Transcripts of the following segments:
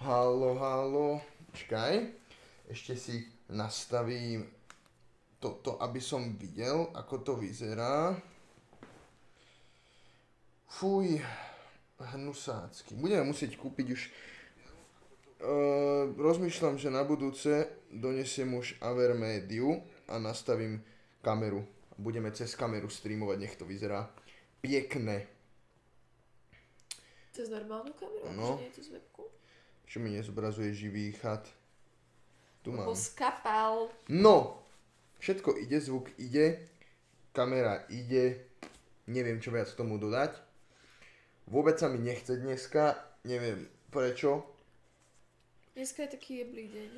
Halo, halo. Čakaj. Ešte si nastavím toto, aby som videl, ako to vyzerá. Fuj, hnusácky. Budeme musieť kúpiť už... Uh, rozmýšľam, že na budúce donesiem už Avermediu a nastavím kameru. Budeme cez kameru streamovať, nech to vyzerá pekne. Cez normálnu kameru? No. Nie cez webku? Čo mi nezobrazuje živý chat. Tu mám. Skapal. No! Všetko ide, zvuk ide, kamera ide, neviem čo viac k tomu dodať. Vôbec sa mi nechce dneska, neviem prečo. Dneska je taký jeblý deň.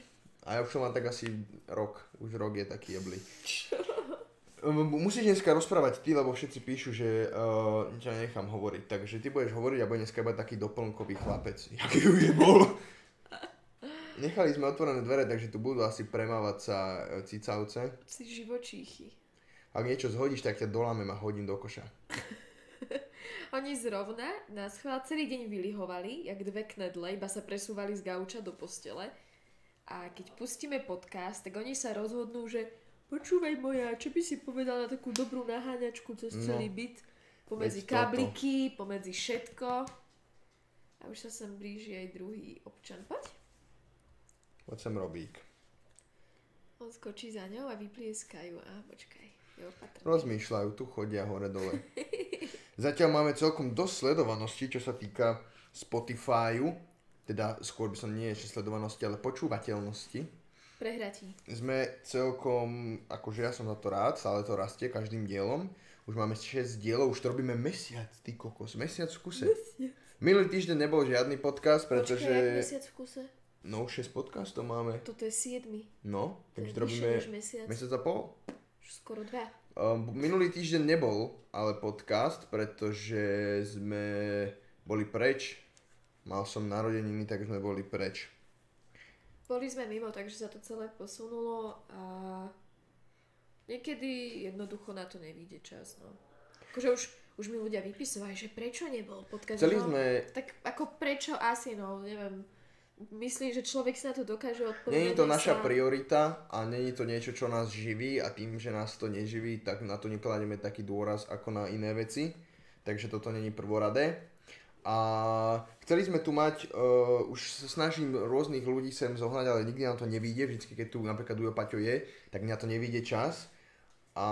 A ja už som mám tak asi rok, už rok je taký jeblý. Um, Musíš dneska rozprávať ty, lebo všetci píšu, že uh, ťa nechám hovoriť. Takže ty budeš hovoriť a bude dneska iba taký doplnkový chlapec. Jaký už je bol. Nechali sme otvorené dvere, takže tu budú asi premávať sa e, cicavce. Si živočíchy. Ak niečo zhodíš, tak ťa dolámem a hodím do koša. Oni zrovna nás chvál celý deň vylihovali, jak dve knedle, iba sa presúvali z gauča do postele. A keď pustíme podcast, tak oni sa rozhodnú, že počúvaj moja, čo by si povedala takú dobrú naháňačku cez No. celý byt, pomedzi Veď toto. kabliky, pomedzi všetko. A už sa sem blíži aj druhý občan. Poď. Poď sem Robík. On skočí za ňou a vyplieskajú. A počkaj, je opatrný. Rozmýšľajú, tu chodia hore dole. Zatiaľ máme celkom dosť sledovanosti, čo sa týka Spotifyu. Teda skôr by som nie ešte sledovanosti, ale počúvateľnosti. Prehratí. Sme celkom, akože ja som za to rád, stále to rastie každým dielom. Už máme 6 dielov, už to robíme mesiac, ty kokos, mesiac v kuse. Minulý týždeň nebol žiadny podcast, pretože... Počkaj, mesiac v kuse? No, 6 podcastov máme. Toto je 7. No, takže to robíme mesiac. mesiac a pol. Už skoro dva. Um, minulý týždeň nebol ale podcast, pretože sme boli preč. Mal som narodeniny, tak sme boli preč. Boli sme mimo, takže sa to celé posunulo a niekedy jednoducho na to nevíde čas. No. Akože už, už mi ľudia vypisovali, že prečo nebol podcast. Chceli no, sme- Tak ako prečo asi, no neviem. Myslím, že človek si na to dokáže odpovedať. Není to naša priorita a není to niečo, čo nás živí a tým, že nás to neživí, tak na to nekladieme taký dôraz ako na iné veci. Takže toto není prvoradé. A chceli sme tu mať, uh, už sa snažím rôznych ľudí sem zohnať, ale nikdy nám to nevíde. Vždycky, keď tu napríklad Ujo Paťo je, tak mňa to nevíde čas. A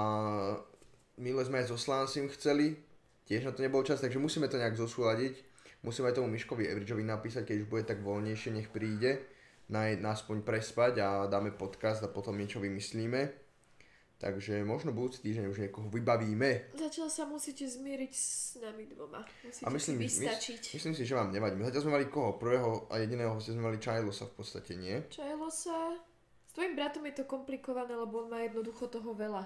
minule sme aj so Slansim chceli, tiež na to nebol čas, takže musíme to nejak zosúľadiť. Musíme aj tomu Miškovi Evridžovi napísať, keď už bude tak voľnejšie, nech príde, na, na prespať a dáme podcast a potom niečo vymyslíme. Takže možno budúci týždeň už niekoho vybavíme. Zatiaľ sa musíte zmieriť s nami dvoma. Musíte A myslím, si mys- vystačiť. myslím si, že vám nevadí. Zatiaľ sme mali koho? Prvého a jediného hostia sme mali Čajlosa v podstate, nie? Čajlo sa. S tvojim bratom je to komplikované, lebo on má jednoducho toho veľa.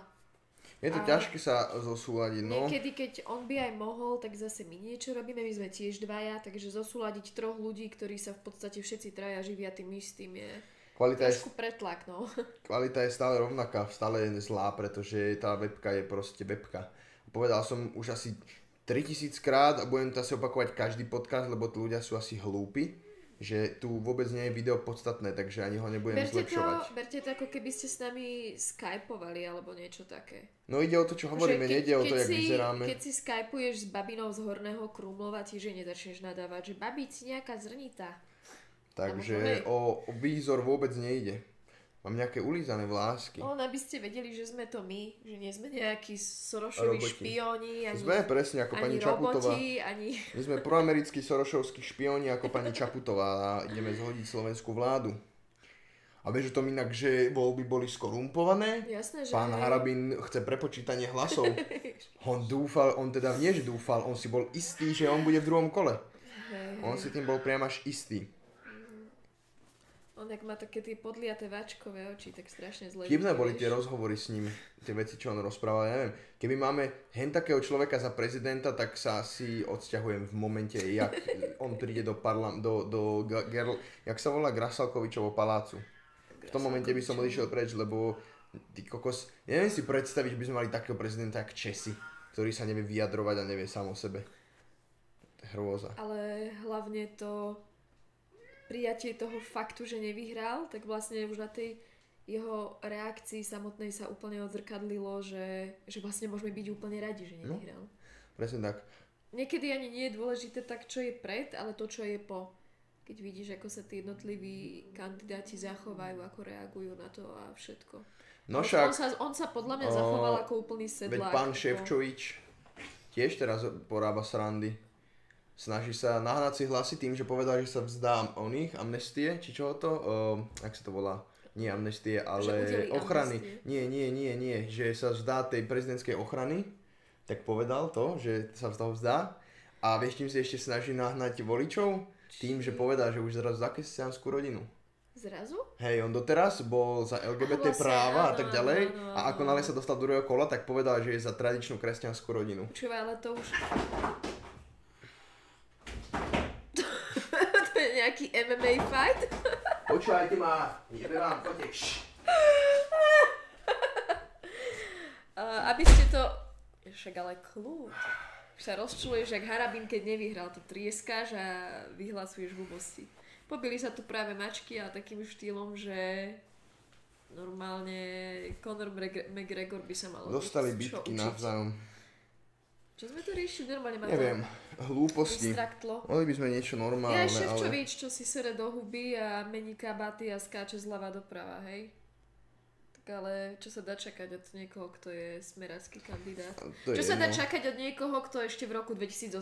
Je to A- ťažké sa zosúľadiť, no. Niekedy, keď on by aj mohol, tak zase my niečo robíme, my sme tiež dvaja, takže zosúľadiť troch ľudí, ktorí sa v podstate všetci traja živia tým istým je Kvalita je, pretlak, no. kvalita je stále rovnaká, stále je zlá, pretože tá webka je proste webka. Povedal som už asi 3000 krát a budem to asi opakovať každý podcast, lebo tí ľudia sú asi hlúpi, že tu vôbec nie je video podstatné, takže ani ho nebudem Berte to, zlepšovať. berte to ako keby ste s nami skypovali alebo niečo také. No ide o to, čo hovoríme, Že nejde o to, jak si, vyzeráme. Keď si skypuješ s babinou z Horného Krumlova, tiež jej nezačneš nadávať, že babi, si nejaká zrnitá. Takže o, o výzor vôbec nejde. Mám nejaké ulízané vlásky. Len aby ste vedeli, že sme to my, že nie sme nejakí Sorošovi Roboti. špióni, ani, Sme presne ako pani ani Čaputová. roboti, ani... My sme proamerickí sorošovskí špioni ako pani Čaputová a ideme zhodiť slovenskú vládu. A vieš o tom inak, že voľby boli skorumpované? Jasné, že Pán hej. Harabin chce prepočítanie hlasov. On dúfal, on teda nie, že dúfal, on si bol istý, že on bude v druhom kole. Hej, On si tým bol priam až istý. On jak má také tie podliaté váčkové oči, tak strašne zle. Vidí, boli tie rozhovory s ním, tie veci, čo on rozprával, ja neviem. Keby máme hen takého človeka za prezidenta, tak sa asi odsťahujem v momente, jak on príde do parlam, do, do Gerl, jak sa volá Grasalkovičovo palácu. V tom momente by som odišiel preč, lebo ty kokos, neviem si predstaviť, že by sme mali takého prezidenta jak Česi, ktorý sa nevie vyjadrovať a nevie sám o sebe. Hrôza. Ale hlavne to prijatie toho faktu, že nevyhral, tak vlastne už na tej jeho reakcii samotnej sa úplne odzrkadlilo, že, že vlastne môžeme byť úplne radi, že No. nevyhral. Presne tak. Niekedy ani nie je dôležité tak, čo je pred, ale to, čo je po. Keď vidíš, ako sa tí jednotliví kandidáti zachovajú, ako reagujú na to a všetko. No však, on, sa, on sa podľa mňa o, zachoval ako úplný veď sedlák. pán ako- Ševčovič tiež teraz porába srandy. Snaží sa nahnať si hlasy tým, že povedal, že sa vzdá oných amnestie, či čo to, uh, ak sa to volá, nie amnestie, ale ochrany. amnestie. Nie, nie, nie, nie, že sa vzdá tej prezidentskej ochrany, tak povedal to, že sa toho vzdá. A vieš, tým si ešte snaží nahnať voličov? Tým, že povedal, že už zrazu za kresťanskú rodinu. Zrazu? Hej, on doteraz bol za LGBT Aha, vlastne, práva a áno, tak áno, ďalej áno, a ako áno. nále sa dostal do druhého kola, tak povedal, že je za tradičnú kresťanskú rodinu. Počúvaj, ale to už... to je nejaký MMA fight? Počúvajte ma, jebe vám, poďte. Aby ste to... Však ale kľud. Už sa rozčuluješ, jak Harabin, keď nevyhral, to trieskáš a vyhlasuješ hlúposti. Pobili sa tu práve mačky a takým štýlom, že normálne Conor Mcgre- McGregor by sa mal Dostali učiť. navzájom. Čo sme to riešili? Normálne ma Neviem, to hlúposti. distraktlo. Mohli by sme niečo normálne, Ja ale... Ševčovič, čo si sere do huby a mení kabaty a skáče zľava doprava, hej? Tak ale čo sa dá čakať od niekoho, kto je smerácky kandidát? To je Čo sa dá jedno. čakať od niekoho, kto ešte v roku 2018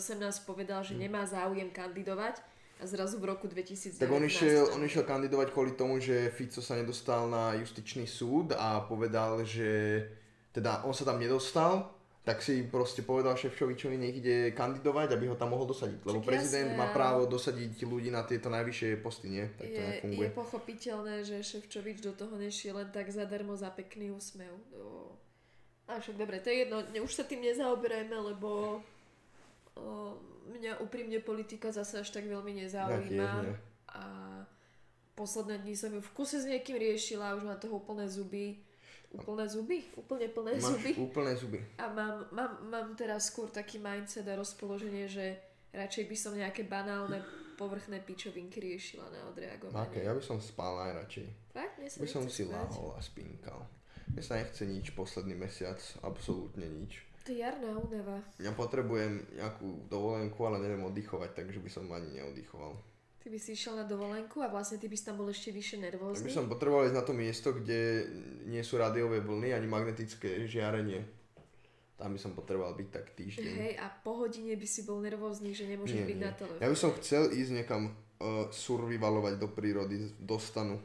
povedal, že nemá záujem kandidovať a zrazu v roku 2019... Tak on išiel, on išiel kandidovať kvôli tomu, že Fico sa nedostal na justičný súd a povedal, že teda on sa tam nedostal, tak si proste povedal Ševčovičovi, nech ide kandidovať, aby ho tam mohol dosadiť. Lebo Však prezident jasné, má právo dosadiť ľudí na tieto najvyššie posty, nie? Tak to je, nefunguje. je pochopiteľné, že Ševčovič do toho nešiel len tak zadarmo za pekný úsmev. O. A však dobre, to je jedno, už sa tým nezaoberajme, lebo o, mňa úprimne politika zase až tak veľmi nezaujíma. nie. A posledné dni som ju v kuse s niekým riešila, už mám toho úplné zuby. Úplné zuby? Úplne plné Máš zuby. úplné zuby. A mám, mám, mám teraz skôr taký mindset a rozpoloženie, že radšej by som nejaké banálne povrchné pičovinky riešila na odreagovanie. Aké? Ja by som spal najradšej. Fakt? Mne sa By som si spať. lahol a spinkal. Mne sa nechce nič posledný mesiac, absolútne nič. To je jarná únava. Ja potrebujem nejakú dovolenku, ale neviem oddychovať, takže by som ani neoddychoval. Ty by si išiel na dovolenku a vlastne ty by si tam bol ešte vyššie Tak nervózny. by som potreboval ísť na to miesto, kde nie sú rádiové vlny ani magnetické žiarenie. Tam by som potreboval byť tak týždeň. Hej, a po hodine by si bol nervózny, že nemôžeš Nie, byť nie. na telefóne. Ja by som chcel ísť niekam uh, survivalovať do prírody, do stanu.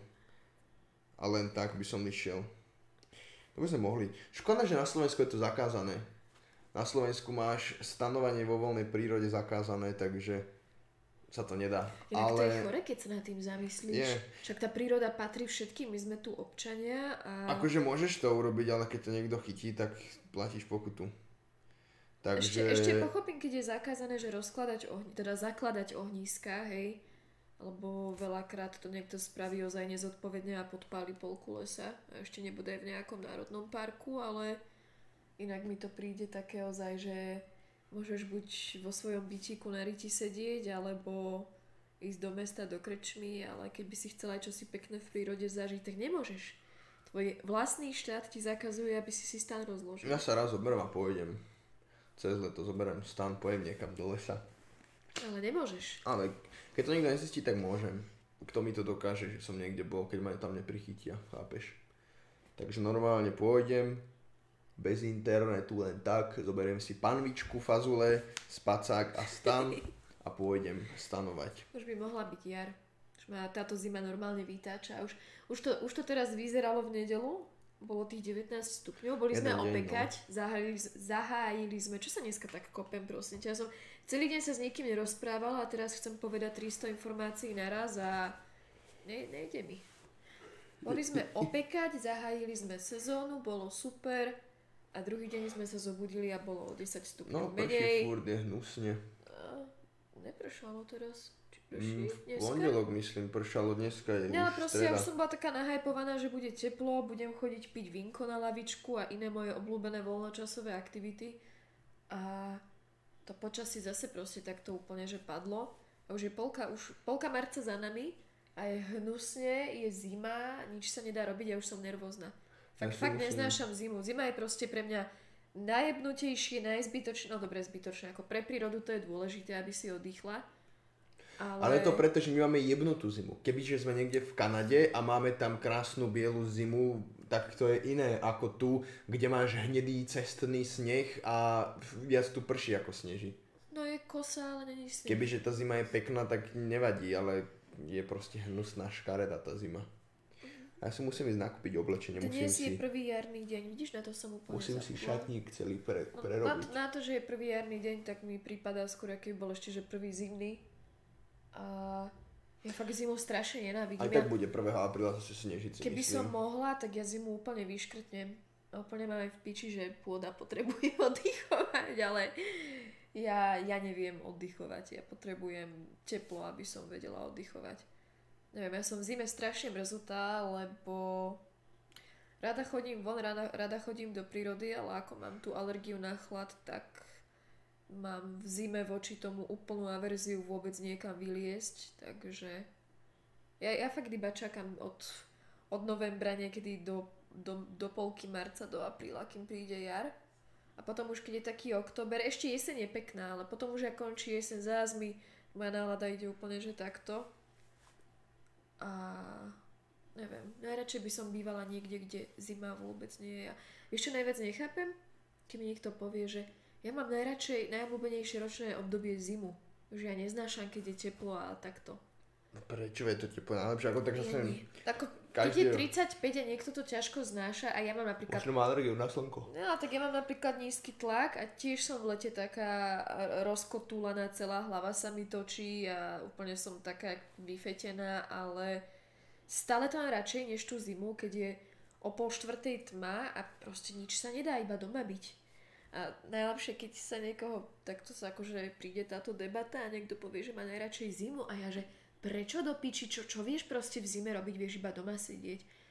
A len tak by som išiel. To by sme mohli. Škoda, že na Slovensku je to zakázané. Na Slovensku máš stanovanie vo voľnej prírode zakázané, takže sa to nedá. Inak Ale to je chore, keď sa nad tým zamyslíš. Je. Však tá príroda patrí všetkým, my sme tu občania a... akože môžeš to urobiť, ale keď to niekto chytí, tak platíš pokutu. Ešte, Takže... ešte pochopím, keď je zakázané, že rozkladať ohni, teda zakladať ohnízka, hej, lebo veľakrát to niekto spraví ozaj nezodpovedne a podpáli polku lesa a ešte nebude v nejakom národnom parku, ale inak mi to príde také ozaj, že môžeš buď vo svojom bytíku na riti sedieť, alebo ísť do mesta, do krčmy, ale keď by si chcela aj čosi pekné v prírode zažiť, tak nemôžeš. Tvoj vlastný štát ti zakazuje, aby si si stan rozložil. Ja sa raz zoberiem a pôjdem. Cez leto zoberiem stan, pojem niekam do lesa. Ale nemôžeš. Ale keď to nikto nezistí, tak môžem. Kto mi to dokáže, že som niekde bol, keď ma tam neprichytia, chápeš? Takže normálne pôjdem, bez internetu, len tak, zoberiem si panvičku, fazule, spacák a stan a pôjdem stanovať. Už by mohla byť jar. Už ma táto zima normálne vytáča. Už, už, to, už to teraz vyzeralo v nedelu. Bolo tých 19 stupňov. Boli sme Jeden deň, opekať. Zahájili, zahájili sme. Čo sa dneska tak kopem, prosím ťa? Ja som celý deň sa s nikým nerozprávala a teraz chcem povedať 300 informácií naraz a Ne, nejde mi. Boli sme opekať, zahájili sme sezónu, bolo super a druhý deň sme sa zobudili a bolo o 10 stupňov No, menej. furt, je hnusne. A nepršalo teraz. Či prší Mm, v pondelok myslím, pršalo dneska je No už proste ja už som bola taká nahajpovaná, že bude teplo, budem chodiť piť vinko na lavičku a iné moje obľúbené voľnočasové aktivity. A to počasí zase proste takto úplne, že padlo. A už je polka, už polka marca za nami a je hnusne, je zima, nič sa nedá robiť a už som nervózna. Si fakt musím- neznášam zimu. Zima je proste pre mňa najjebnutejšie, najzbytočné, no dobre, zbytočné, ako pre prírodu to je dôležité, aby si oddychla. Ale, Ale je to preto, že my máme jebnutú zimu. Kebyže sme niekde v Kanade a máme tam krásnu bielu zimu, tak to je iné ako tu, kde máš hnedý cestný sneh a viac tu prší ako sneží. No je kosa, ale není sneh. Kebyže tá zima je pekná, tak nevadí, ale je proste hnusná škareda tá zima. A ja si musím ísť nakúpiť oblečenie, musím Dnes si, je prvý jarný deň, vidíš, na to som úplne musím si zabudla. šatník celý pre, No, na, prerobiť. to, na to, že je prvý jarný deň, tak mi prípada skôr, aký bol ešte, že prvý zimný. A ja fakt zimu strašne nenávidím. Aj Ja, tak bude 1. apríla zase snežiť si keby som myslím. mohla, tak ja zimu úplne vyškrtnem. Úplne mám aj v piči, že pôda potrebuje oddychovať, ale ja, ja neviem oddychovať. Ja potrebujem teplo, aby som vedela oddychovať. Neviem, ja som v zime strašne mrzutá, lebo rada chodím von, rada, rada chodím do prírody, ale ako mám tú alergiu na chlad, tak mám v zime voči tomu úplnú averziu vôbec niekam vyliesť, takže ja, ja fakt iba čakám od, od novembra niekedy do, do, do polky marca, do apríla, kým príde jar. A potom už keď je taký október, ešte jeseň je pekná, ale potom už ak končí jeseň zás moja nálada ide úplne, že takto. A neviem, najradšej by som bývala niekde, kde zima vôbec nie je. A čo najviac nechápem? Keď mi niekto povie, že ja mám najradšej, najobľúbenejšie ročné obdobie zimu. Že ja neznášam, keď je teplo a takto. No Prečo je to teplo najlepšie? Ako tak, že nie. Ako, keď je rok. 35 a niekto to ťažko znáša a ja mám napríklad Možno má alergiu na slnko. No, tak ja mám napríklad nízky tlak a tiež som v lete taká rozkotúlaná, celá hlava sa mi točí a úplne som taká vyfetená, ale stále to mám radšej než tú zimu, keď je o pol štvrtej tma a proste nič sa nedá iba doma byť. A najlepšie, keď sa niekoho, takto sa akože príde táto debata a niekto povie, že má najradšej zimu a ja, že prečo do piči, čo, čo vieš proste v zime robiť, vieš iba doma sedieť.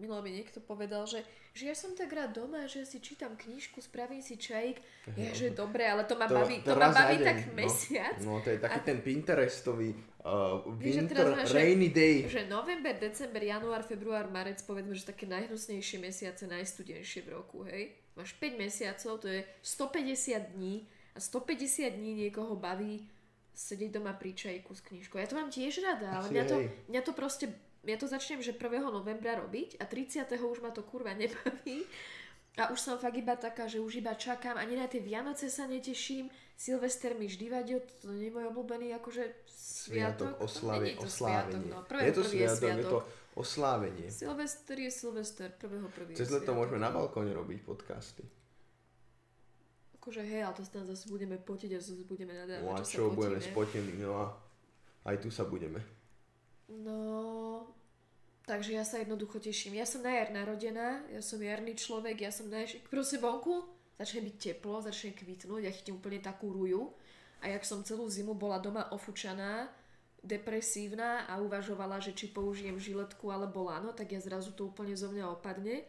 Milo mi niekto povedal, že, že ja som tak rád doma, že si čítam knižku, spravím si čajík. Ja, že dobre, ale to ma baví, to, ma baví deň, tak no. mesiac. No, to je taký A- ten Pinterestový uh, Vieš, že winter, teraz máš, že- rainy day. Že november, december, január, február, marec, povedzme, že také najhnusnejšie mesiace, najstudenšie v roku, hej? Máš 5 mesiacov, to je 150 dní a 150 dní niekoho baví sedieť doma pri čajku s knižkou. Ja to mám tiež rada, ale mňa to, mňa to proste, ja to začnem, že 1. novembra robiť a 30. už ma to kurva nebaví. A už som fakt iba taká, že už iba čakám, ani na tie Vianoce sa neteším, Silvester mi vždy vadil, to nie je môj obľúbený akože sviatok. Sviatok, je to oslávenie. Sviatok, no. Prvé, je to prvý je sviatok, je to sviatok. oslávenie. Silvester je Silvester, prvého prvý Cez leto sviatok. môžeme na balkóne robiť podcasty. Akože hej, ale to sa tam zase budeme potiť a zase budeme nadávať, No a čo, sa čo, budeme potíme. spotení, no a aj tu sa budeme. No, takže ja sa jednoducho teším. Ja som na jar narodená, ja som jarný človek, ja som na jar... Proste vonku začne byť teplo, začne kvitnúť, ja chytím úplne takú ruju. A jak som celú zimu bola doma ofučaná, depresívna a uvažovala, že či použijem žiletku alebo lano, tak ja zrazu to úplne zo mňa opadne.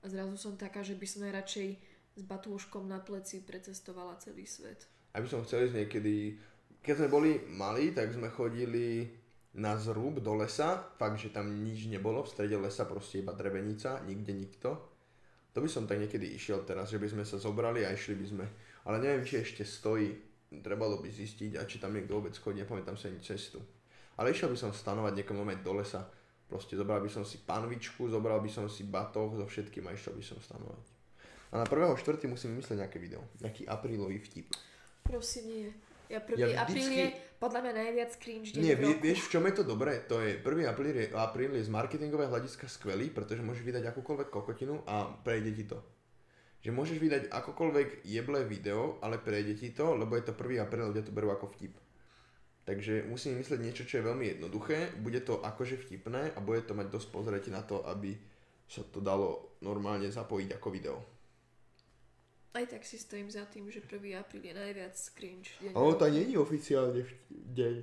A zrazu som taká, že by som najradšej s batúškom na pleci precestovala celý svet. Aby som chcel ísť niekedy, keď sme boli malí, tak sme chodili na zrúb do lesa, fakt, že tam nič nebolo, v strede lesa proste iba drevenica, nikde nikto. To by som tak niekedy išiel teraz, že by sme sa zobrali a išli by sme. Ale neviem, či ešte stojí, trebalo by zistiť a či tam niekto vôbec chodí, nepamätám sa ani cestu. Ale išiel by som stanovať niekomu moment do lesa, proste zobral by som si panvičku, zobral by som si batoh so všetkým a išiel by som stanovať. A na 1.4. musím vymyslieť nejaké video, nejaký aprílový vtip. Prosím, nie. Ja 1. Ja Ja apríl vždycky- je podľa mňa najviac cringe deň Nie, vie, vieš, v čom je to dobré? To je 1. apríl je, apríl je z marketingového hľadiska skvelý, pretože môžeš vydať akúkoľvek kokotinu a prejde ti to. Že môžeš vydať akokoľvek jeblé video, ale prejde ti to, lebo je to 1. apríl, ľudia to berú ako vtip. Takže musím myslieť niečo, čo je veľmi jednoduché, bude to akože vtipné a bude to mať dosť pozrieť na to, aby sa to dalo normálne zapojiť ako video. Aj tak si stojím za tým, že 1. apríl je najviac cringe deň. Ale to je oficiálne deň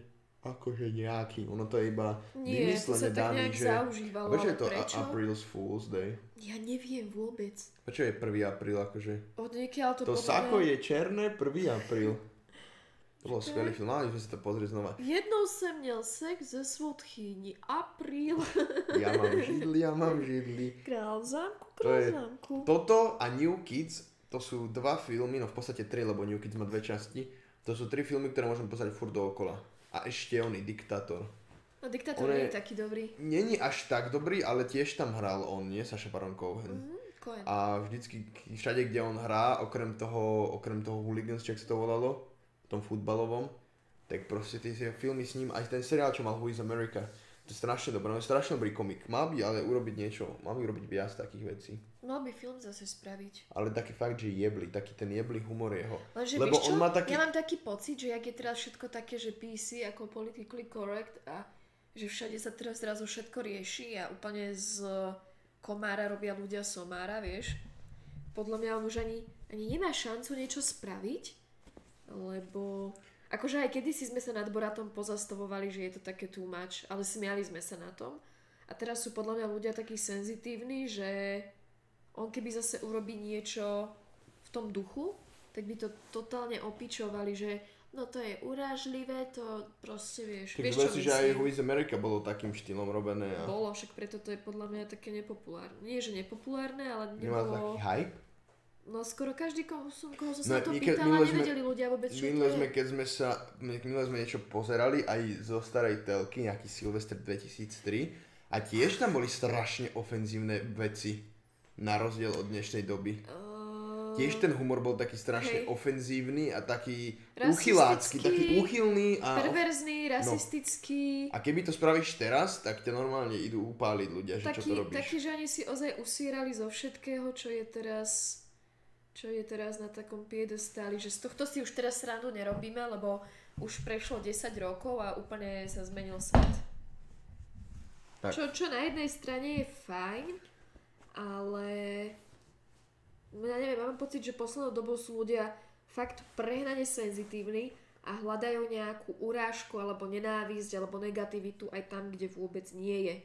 akože nejaký, ono to je iba Nie, to sa vymyslené tak daný, že... zaužívalo, Prečo je to prečo? April's Fool's Day? Ja neviem vôbec. Prečo je 1. apríl akože? Od niekiaľ to, To podľa sako je černé 1. apríl. To bol skvelý film, mali sme si to pozrieť znova. Jednou jsem měl sex ze svodchyni. Apríl. Ja mám židli, ja mám židli. Král zámku, To král v zámku. Toto a New Kids, to sú dva filmy, no v podstate tri, lebo New Kids má dve časti. To sú tri filmy, ktoré môžem pozrieť furt dookola. A ešte oný, Diktátor. No diktátor on je- nie je taký dobrý. Není až tak dobrý, ale tiež tam hral on, nie Saša Baron Cohen. Mhm, Cohen. A vždycky, všade, kde on hrá, okrem toho, okrem toho Hooligans, čo sa to volalo, v tom futbalovom, tak proste tie filmy s ním, aj ten seriál, čo mal Who is America, to je strašne dobré, on je strašne dobrý komik. Mal by ale urobiť niečo, mal by urobiť viac takých vecí. Mal by film zase spraviť. Ale taký fakt, že jebli, taký ten jebli humor jeho. Lenže Lebo vieš čo? on má taký... Ja mám taký pocit, že jak je teraz všetko také, že PC ako politically correct a že všade sa teraz zrazu všetko rieši a úplne z komára robia ľudia somára, vieš. Podľa mňa on už ani, ani nemá šancu niečo spraviť, lebo akože aj kedysi sme sa nad Boratom pozastavovali, že je to také too much, ale smiali sme sa na tom. A teraz sú podľa mňa ľudia takí senzitívni, že on keby zase urobí niečo v tom duchu, tak by to totálne opičovali, že no to je urážlivé, to proste vieš. Tak vieš, čo si, že aj? Who is America bolo takým štýlom robené a Bolo, však preto to je podľa mňa také nepopulárne. Nie, že nepopulárne, ale nemá taký nebolo... hype. No skoro každý, koho som, koho som No, sa to my ke- pýtala, sme- nevedeli ľudia vôbec, čo Minule sme, keď sme sa, minule sme niečo pozerali aj zo starej telky, nejaký Silvester 2003 a tiež tam boli strašne ofenzívne veci na rozdiel od dnešnej doby. Uh, Tiež ten humor bol taký strašne Hej. ofenzívny a taký uchylácky, taký úchylný a... Perverzný, rasistický, A keby to spravíš teraz, tak ťa normálne idú upáliť ľudia, že čo taký, to robíš. taký, že oni si ozaj usírali zo všetkého, čo je teraz čo je teraz na takom piedestáli, že z tohto si už teraz srandu nerobíme, lebo už prešlo 10 rokov a úplne sa zmenil svet. Tak. Čo, čo na jednej strane je fajn, ale ja neviem, mám pocit, že poslednou dobou sú ľudia fakt prehnane senzitívni a hľadajú nejakú urážku alebo nenávisť alebo negativitu aj tam, kde vôbec nie je.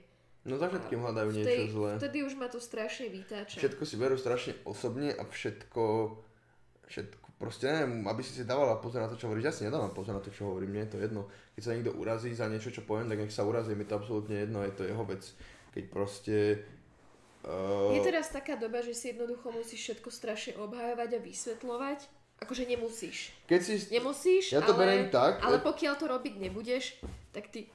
No za všetkým hľadajú niečo tej, zlé. Vtedy už ma to strašne vytáča. Všetko si berú strašne osobne a všetko, všetko, proste neviem, aby si si dávala pozor na to, čo hovoríš. Ja si nedávam pozor na to, čo hovorím, mne je to jedno. Keď sa niekto urazí za niečo, čo poviem, tak nech sa urazí, mi to absolútne jedno, je to jeho vec. Keď proste... Uh, Je teraz taká doba, že si jednoducho musíš všetko strašne obhajovať a vysvetľovať. Akože nemusíš. keď si... Nemusíš, Ja to ale, beriem tak, ale e- pokiaľ to robiť nebudeš, tak ty...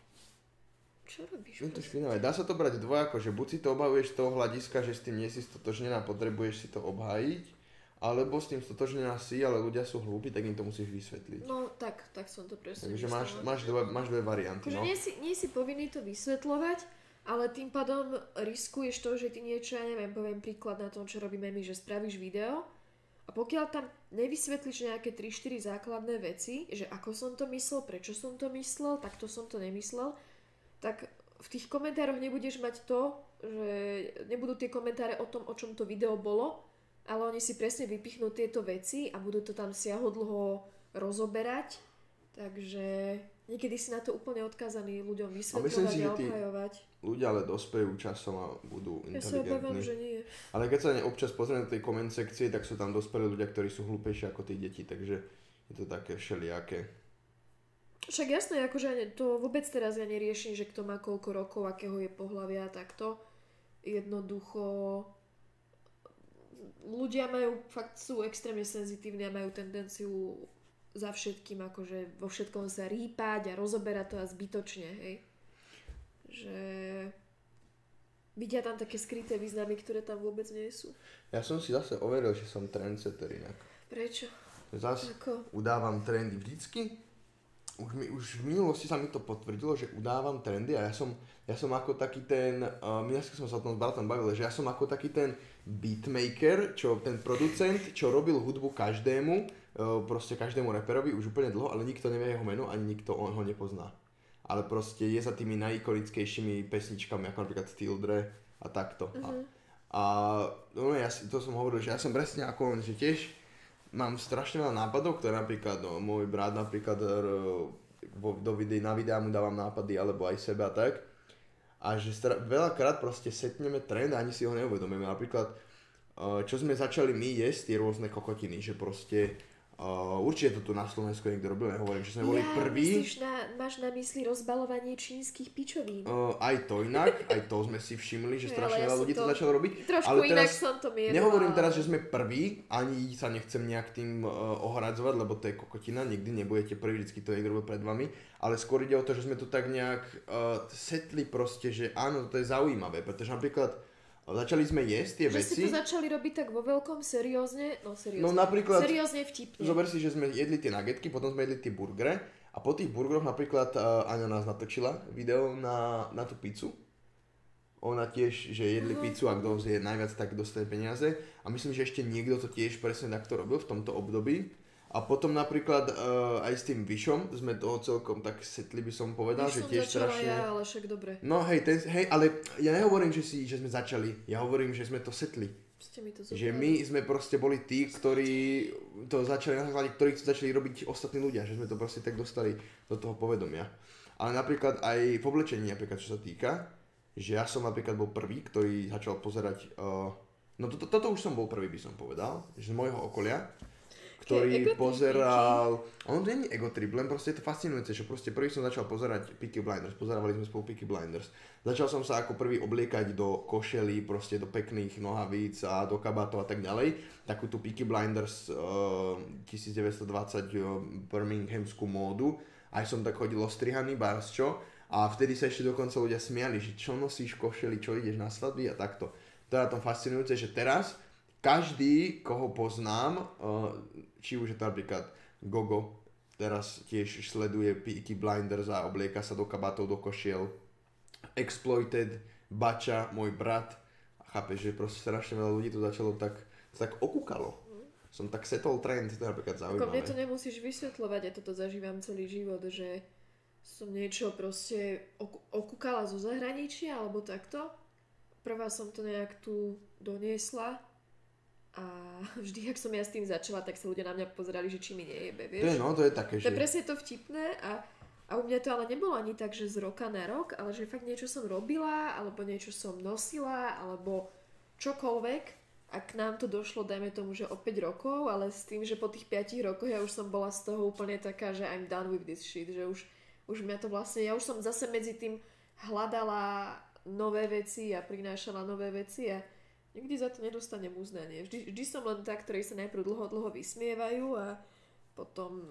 Čo robíš? Je to špinavé. Dá sa to brať dvojako, že buď si to obhajuješ z toho hľadiska, že s tým nie si stotožnená potrebuješ si to obhájiť, alebo s tým stotožnená si, ale ľudia sú hlúpi, tak im to musíš vysvetliť. No tak, tak som to presne Takže máš, máš, dve, máš dve varianty, Akože no. nie, si, nie si povinný to vysvetľovať, ale tým pádom riskuješ to, že ty niečo, ja neviem, poviem príklad na tom, čo robíme my, že spravíš video a pokiaľ tam nevysvetlíš nejaké 3-4 základné veci, že ako som to myslel, prečo som to myslel, takto som to nemyslel, tak v tých komentároch nebudeš mať to, že nebudú tie komentáre o tom, o čom to video bolo, ale oni si presne vypichnú tieto veci a budú to tam siahodlho rozoberať, takže niekedy si na to úplne odkázaný ľuďom vysvetľovať si, a že tí- obhajovať. Ľudia ale dospejú časom a budú Ja sa obávam, inteligentní. že nie. Ale keď sa ne- občas pozrieme do tej koment sekcie, tak sú tam dospelí ľudia, ktorí sú hlúpejší ako tí deti, takže je to také všelijaké. Však jasné, akože to vôbec teraz ja neriešim, že kto má koľko rokov, akého je pohľavia a takto. Jednoducho ľudia majú, fakt sú extrémne senzitívni a majú tendenciu za všetkým, akože vo všetkom sa rýpať a rozoberať to a zbytočne, hej. Že vidia tam také skryté významy, ktoré tam vôbec nie sú. Ja som si zase overil, že som trendsetter inak. Prečo? Zas Ako? udávam trendy vždycky. Už, mi, už v minulosti sa mi to potvrdilo, že udávam trendy a ja som, ja som ako taký ten, uh, minulý som sa o tom s bratom bavil, že ja som ako taký ten beatmaker, čo ten producent, čo robil hudbu každému, proste každému reperovi už úplne dlho, ale nikto nevie jeho meno ani nikto on ho nepozná. Ale proste je za tými najikonickejšími pesničkami, ako napríklad Steel Dre a takto. Uh-huh. A, a no, ja to som hovoril, že ja som presne ako on, že tiež mám strašne veľa nápadov, ktoré napríklad, no, môj brat napríklad r, vo, do videí, na videá mu dávam nápady, alebo aj sebe a tak. A že stra- veľakrát proste setneme trend a ani si ho neuvedomíme. Napríklad, uh, čo sme začali my jesť, tie rôzne kokotiny, že proste Uh, určite to tu na Slovensku niekto robil, nehovorím, že sme boli ja, prví. myslíš na, máš na mysli rozbalovanie čínskych pičovín? Uh, aj to inak, aj to sme si všimli, že Hej, strašne ja veľa som ľudí to to začalo robiť. Trošku ale inak teraz, som to mierila. Nehovorím teraz, že sme prví, ani sa nechcem nejak tým uh, ohradzovať, lebo to je kokotina, nikdy nebudete prví, vždycky to niekto robil pred vami, ale skôr ide o to, že sme tu tak nejak uh, setli proste, že áno, to je zaujímavé, pretože napríklad začali sme jesť tie Že veci. ste to začali robiť tak vo veľkom, seriózne, no seriózne, No napríklad- seriózne vtipne. Zober si, že sme jedli tie nagetky, potom sme jedli tie burgere a po tých burgeroch napríklad uh, Aňa nás natočila video na, na tú pizzu. Ona tiež, že jedli pizzu a kto zje najviac, tak dostane peniaze. A myslím, že ešte niekto to tiež presne takto robil v tomto období. A potom napríklad uh, aj s tým Vyšom sme toho celkom tak setli, by som povedal, Už že som tiež strašne... ja, ale však dobre. No hej, ten, hej, ale ja nehovorím, že, si, že sme začali, ja hovorím, že sme to setli. Ste mi to Že zobrali. my sme proste boli tí, ktorí to začali, na základe ktorých to začali robiť ostatní ľudia, že sme to proste tak dostali do toho povedomia. Ale napríklad aj v oblečení, napríklad čo sa týka, že ja som napríklad bol prvý, ktorý začal pozerať, uh, no to, to, toto už som bol prvý, by som povedal, že z môjho okolia, ktorý pozeral, on to nie je egotrip, len proste je to fascinujúce, že proste prvý som začal pozerať Peaky Blinders, pozerávali sme spolu Peaky Blinders. Začal som sa ako prvý obliekať do košelí, proste do pekných nohavíc a do kabátov a tak ďalej. Takú tú Peaky Blinders uh, 1920 uh, Birminghamskú módu. Aj som tak chodil ostrihaný, bars čo. A vtedy sa ešte dokonca ľudia smiali, že čo nosíš košeli, čo ideš na svadby a takto. To je na tom fascinujúce, že teraz každý, koho poznám, uh, či už je to napríklad Gogo, teraz tiež sleduje Peaky Blinders a oblieka sa do kabátov, do košiel. Exploited, Bača, môj brat. A chápeš, že proste strašne veľa ľudí to začalo tak, tak okúkalo. Som tak setol trend, to je napríklad Ako mne to zaujímavé. nemusíš vysvetľovať, ja toto zažívam celý život, že som niečo proste okúkala zo zahraničia alebo takto. Prvá som to nejak tu doniesla a vždy, ak som ja s tým začala, tak sa ľudia na mňa pozerali, že či mi nejebe, To je vieš. no, to je také, To že... je presne to vtipné a, a u mňa to ale nebolo ani tak, že z roka na rok, ale že fakt niečo som robila, alebo niečo som nosila, alebo čokoľvek a k nám to došlo, dajme tomu, že o 5 rokov, ale s tým, že po tých 5 rokoch ja už som bola z toho úplne taká, že I'm done with this shit, že už, už mňa to vlastne, ja už som zase medzi tým hľadala nové veci a prinášala nové veci a nikdy za to nedostanem uznanie. Vždy, vždy som len tá, ktorej sa najprv dlho, dlho vysmievajú a potom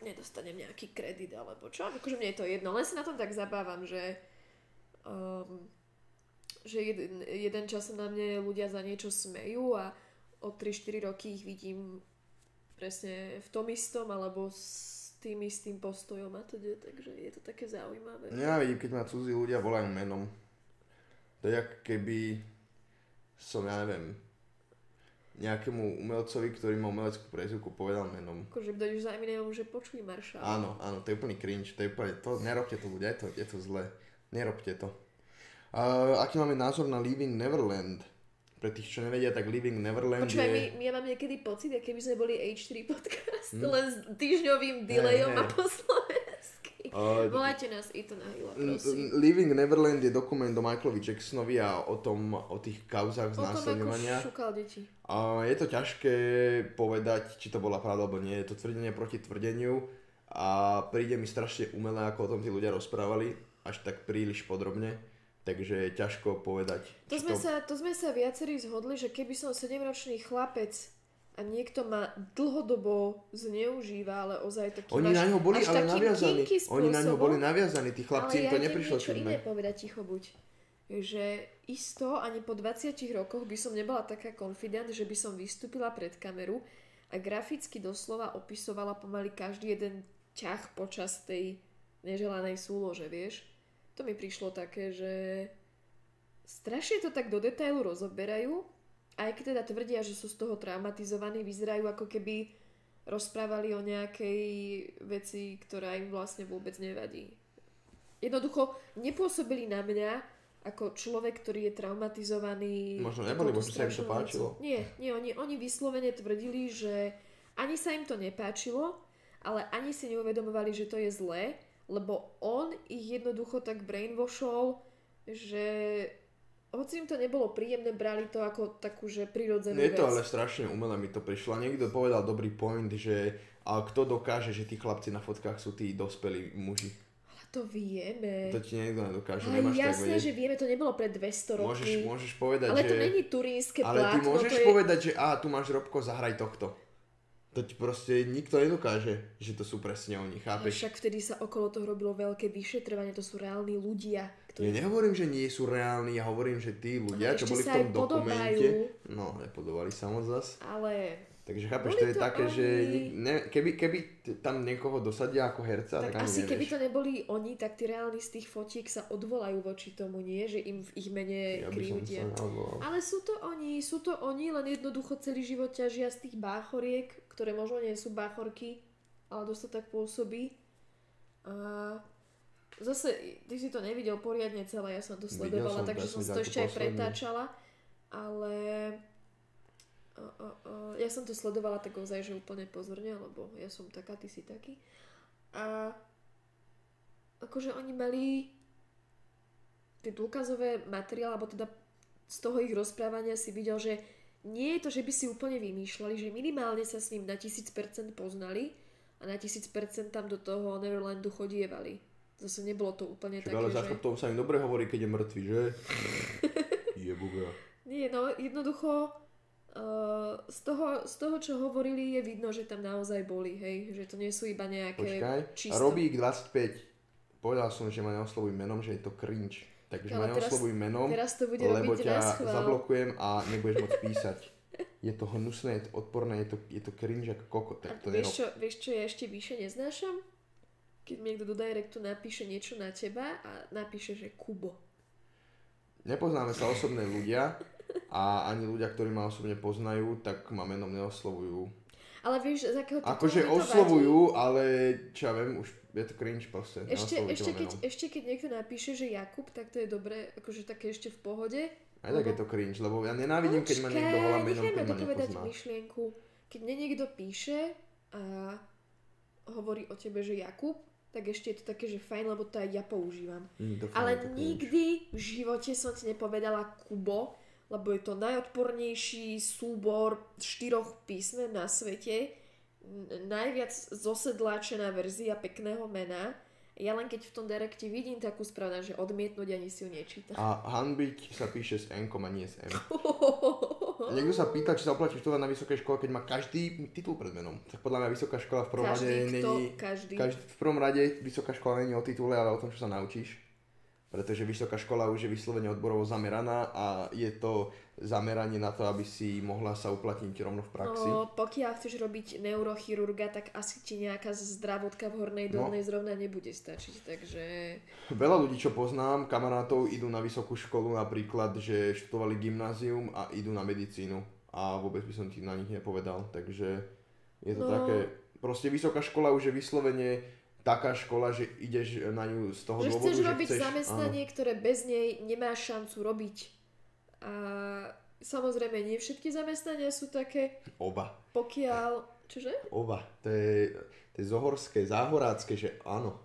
nedostanem nejaký kredit alebo čo. Akože mne je to jedno, len sa na tom tak zabávam, že um, že jeden, jeden čas na mne ľudia za niečo smejú a o 3-4 roky ich vidím presne v tom istom alebo s tým istým postojom a teda, takže je to také zaujímavé. Ja vidím, keď ma cudzí ľudia volajú menom. To je keby som, ja neviem, nejakému umelcovi, ktorý má umeleckú prezivku, povedal menom. Akože dojdeš za Eminemom, že počuj Maršal. Áno, áno, to je úplný cringe, to je úplne, to, nerobte to ľudia, je to, je to zlé. Nerobte to. Uh, aký máme názor na Living Neverland? Pre tých, čo nevedia, tak Living Neverland Počúvaj, je... my, ja mám niekedy pocit, ako keby sme boli H3 podcast, len s týždňovým delayom Hm. hej. a po slovensky. Uh, Volajte nás Ito na Hila, L- prosím. Living Neverland je dokument o Michaelovi Jacksonovi a o tom, o tých kauzách O tom, znásilňovania. deti. A je to ťažké povedať, či to bola pravda alebo nie. Je to tvrdenie proti tvrdeniu a príde mi strašne umelé, ako o tom tí ľudia rozprávali, až tak príliš podrobne. Takže je ťažko povedať. To sme, sa, to sme sa viacerí zhodli, že keby som 7-ročný chlapec a niekto ma dlhodobo zneužíva, ale ozaj taký Oni na ňo boli ale naviazaní. Oni na ňo boli naviazaní, tí chlapci ale im ja to idem neprišlo niečo iné povedať, ticho buď. Že isto ani po 20 rokoch by som nebola taká confident, že by som vystúpila pred kameru a graficky doslova opisovala pomaly každý jeden ťah počas tej neželanej súlože, vieš. To mi prišlo také, že strašne to tak do detailu rozoberajú, aj keď teda tvrdia, že sú z toho traumatizovaní, vyzerajú ako keby rozprávali o nejakej veci, ktorá im vlastne vôbec nevadí. Jednoducho nepôsobili na mňa ako človek, ktorý je traumatizovaný. Možno neboli, možno sa im to páčilo. Nie, nie oni, oni vyslovene tvrdili, že ani sa im to nepáčilo, ale ani si neuvedomovali, že to je zlé, lebo on ich jednoducho tak brainwashol, že hoci im to nebolo príjemné, brali to ako takú, že prirodzenú Je to vec. ale strašne umelé mi to prišlo. A niekto povedal dobrý point, že a kto dokáže, že tí chlapci na fotkách sú tí dospelí muži. Ale to vieme. To ti niekto nedokáže, ale nemáš jasné, že vieme, to nebolo pred 200 rokmi. Môžeš, môžeš povedať, ale že... to není turínske Ale ty plátno, môžeš to je... povedať, že a tu máš Robko, zahraj tohto. To ti proste nikto nedokáže, že to sú presne oni, chápeš? však vtedy sa okolo toho robilo veľké vyšetrovanie, to sú reálni ľudia, Ja ktorí... nehovorím, že nie sú reálni, ja hovorím, že tí ľudia, Ale čo boli v tom podobajú. dokumente, no nepodobali sa moc zas. Ale Takže chápeš, to je to také, že oni. nik- ne, keby, keby tam niekoho dosadia ako herca, tak, tak asi nevieš. keby to neboli oni, tak tí reálni z tých fotiek sa odvolajú voči tomu, nie? Že im v ich mene ja neodvolal. Ale sú to oni, sú to oni, len jednoducho celý život ťažia z tých báchoriek, ktoré možno nie sú báchorky, ale dosť to tak pôsobí. A zase, ty si to nevidel poriadne celé, ja som to sledovala, som, takže som to ešte aj pretáčala, ale o, o, o, ja som to sledovala tak ozaj, že úplne pozorne, lebo ja som taká, ty si taký. A akože oni mali tie dôkazové materiály, alebo teda z toho ich rozprávania si videl, že nie je to, že by si úplne vymýšľali, že minimálne sa s ním na 1000% poznali a na 1000% tam do toho Neverlandu chodievali. Zase nebolo to úplne Však také, ale že... za chrbtom sa im dobre hovorí, keď je mŕtvy, že? Jebuga. Nie, no jednoducho uh, z, toho, z toho, čo hovorili, je vidno, že tam naozaj boli, hej, že to nie sú iba nejaké Počkaj. Čisto... Robík 25. Povedal som, že ma neoslovuj menom, že je to cringe. Takže ma Ale teraz- neoslovuj menom, Teraz to bude lebo ťa na schvál. zablokujem a nebudeš môcť písať. Je to hnusné, je to odporné, je to, je to cringe ako kokot, tak to vieš, čo, vieš, čo ja ešte vyššie neznášam? Keď mi niekto do directu napíše niečo na teba a napíše, že Kubo. Nepoznáme sa osobné ľudia a ani ľudia, ktorí ma osobne poznajú, tak ma menom neoslovujú. Ale vieš, z akého titulu Akože oslovujú, ale čo ja viem, už je to cringe proste. vadí? Ešte, ešte, keď, menom. ešte keď niekto napíše, že Jakub, tak to je dobré, akože také ešte v pohode. Aj tak je to cringe, lebo ja nenávidím, keď ma niekto volá menom, keď ma nepozná. myšlienku. Keď mne niekto píše a hovorí o tebe, že Jakub, tak ešte je to také, že fajn, lebo to aj ja používam. Mm, to Ale to nikdy v živote som ti nepovedala Kubo, lebo je to najodpornejší súbor štyroch písmen na svete, najviac zosedláčená verzia pekného mena. Ja len keď v tom direkte vidím takú správu, že odmietnúť ani si ju nečítam. A hanbiť sa píše s N a nie s M. Niekto sa pýta, či sa oplatí študovať na vysokej škole, keď má každý titul pred menom. Tak podľa mňa vysoká škola v prvom rade Každý, kto, není... každý. Každý, v prvom rade vysoká škola není o titule, ale o tom, čo sa naučíš. Pretože vysoká škola už je vyslovene odborovo zameraná a je to zameranie na to, aby si mohla sa uplatniť rovno v praxi. No, pokiaľ chceš robiť neurochirurga, tak asi ti nejaká zdravotka v hornej No. dolnej zrovna nebude stačiť, takže... Veľa ľudí, čo poznám, kamarátov, idú na vysokú školu napríklad, že študovali gymnázium a idú na medicínu. A vôbec by som ti na nich nepovedal. Takže je to No. také... Proste vysoká škola už je vyslovene taká škola, že ideš na ňu z toho Že dôvodu, chceš že robiť chceš... zamestnanie, ktoré bez nej nemáš šancu robiť. A samozrejme, nie všetky zamestnania sú také, Áno, oba. pokiaľ... Čože? Oba. To je, to je zohorské, záhorácké, že áno.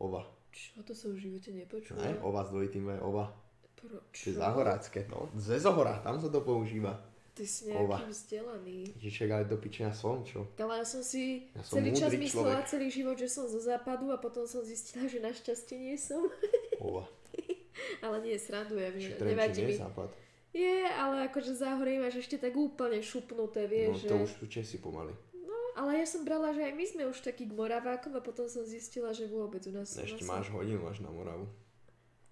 Oba. Čo? To som v živote nepočula. Ne? Oba s dvojitým V, oba. Pro, To je čo? záhorácké, no. Ze zohora, tam sa to používa. Ty si Ova. nejaký vzdelaný. Ježišek, ale do pičenia som, čo? Ale ja som si Ja som celý čas myslela človek. celý život, že som zo západu a potom som zistila, že našťastie nie som. Ova. Ale nie, srandujem, že nevadí nie mi. je západ. Je, ale akože záhorie máš ešte tak úplne šupnuté, No vieš, to že... už sú Česi pomaly. Ale ja som brala, že aj my sme už takí k Moravákom a potom som zistila, že vôbec u nás... Ešte nás máš hodinu až na Moravu.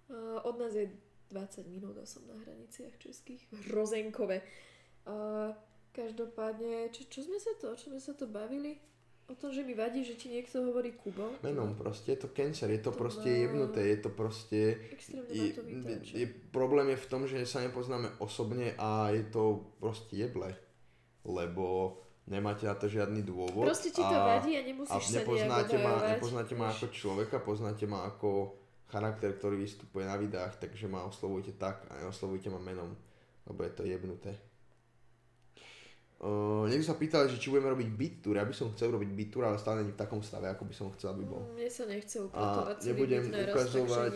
Uh, od nás je 20 minút a som na hraniciach českých. Hrozenkové. Uh, každopádne, čo, čo sme sa to, čo sme sa to bavili? O tom, že mi vadí, že ti niekto hovorí Kubo. Menom proste, je to cancer, je to To proste má- jebnuté, je to proste... Je, ma je, problém je v tom, že sa nepoznáme osobne a je to proste jeble. Lebo nemáte na to žiadny dôvod. Proste ti to a, vadí a a nemusíš sa nejak nepoznáte ma, obhajovať. nepoznáte ma ako človeka, poznáte ma ako charakter, ktorý vystupuje na videách, takže ma oslovujte tak a neoslovujte ma menom, lebo je to jebnuté. Uh, niekto sa pýtal, že či budeme robiť beat tour. Ja by som chcel robiť beat tour, ale stále nie v takom stave, ako by som chcel, aby bol. Mne sa nechce upratovať celý nebudem ukazovať.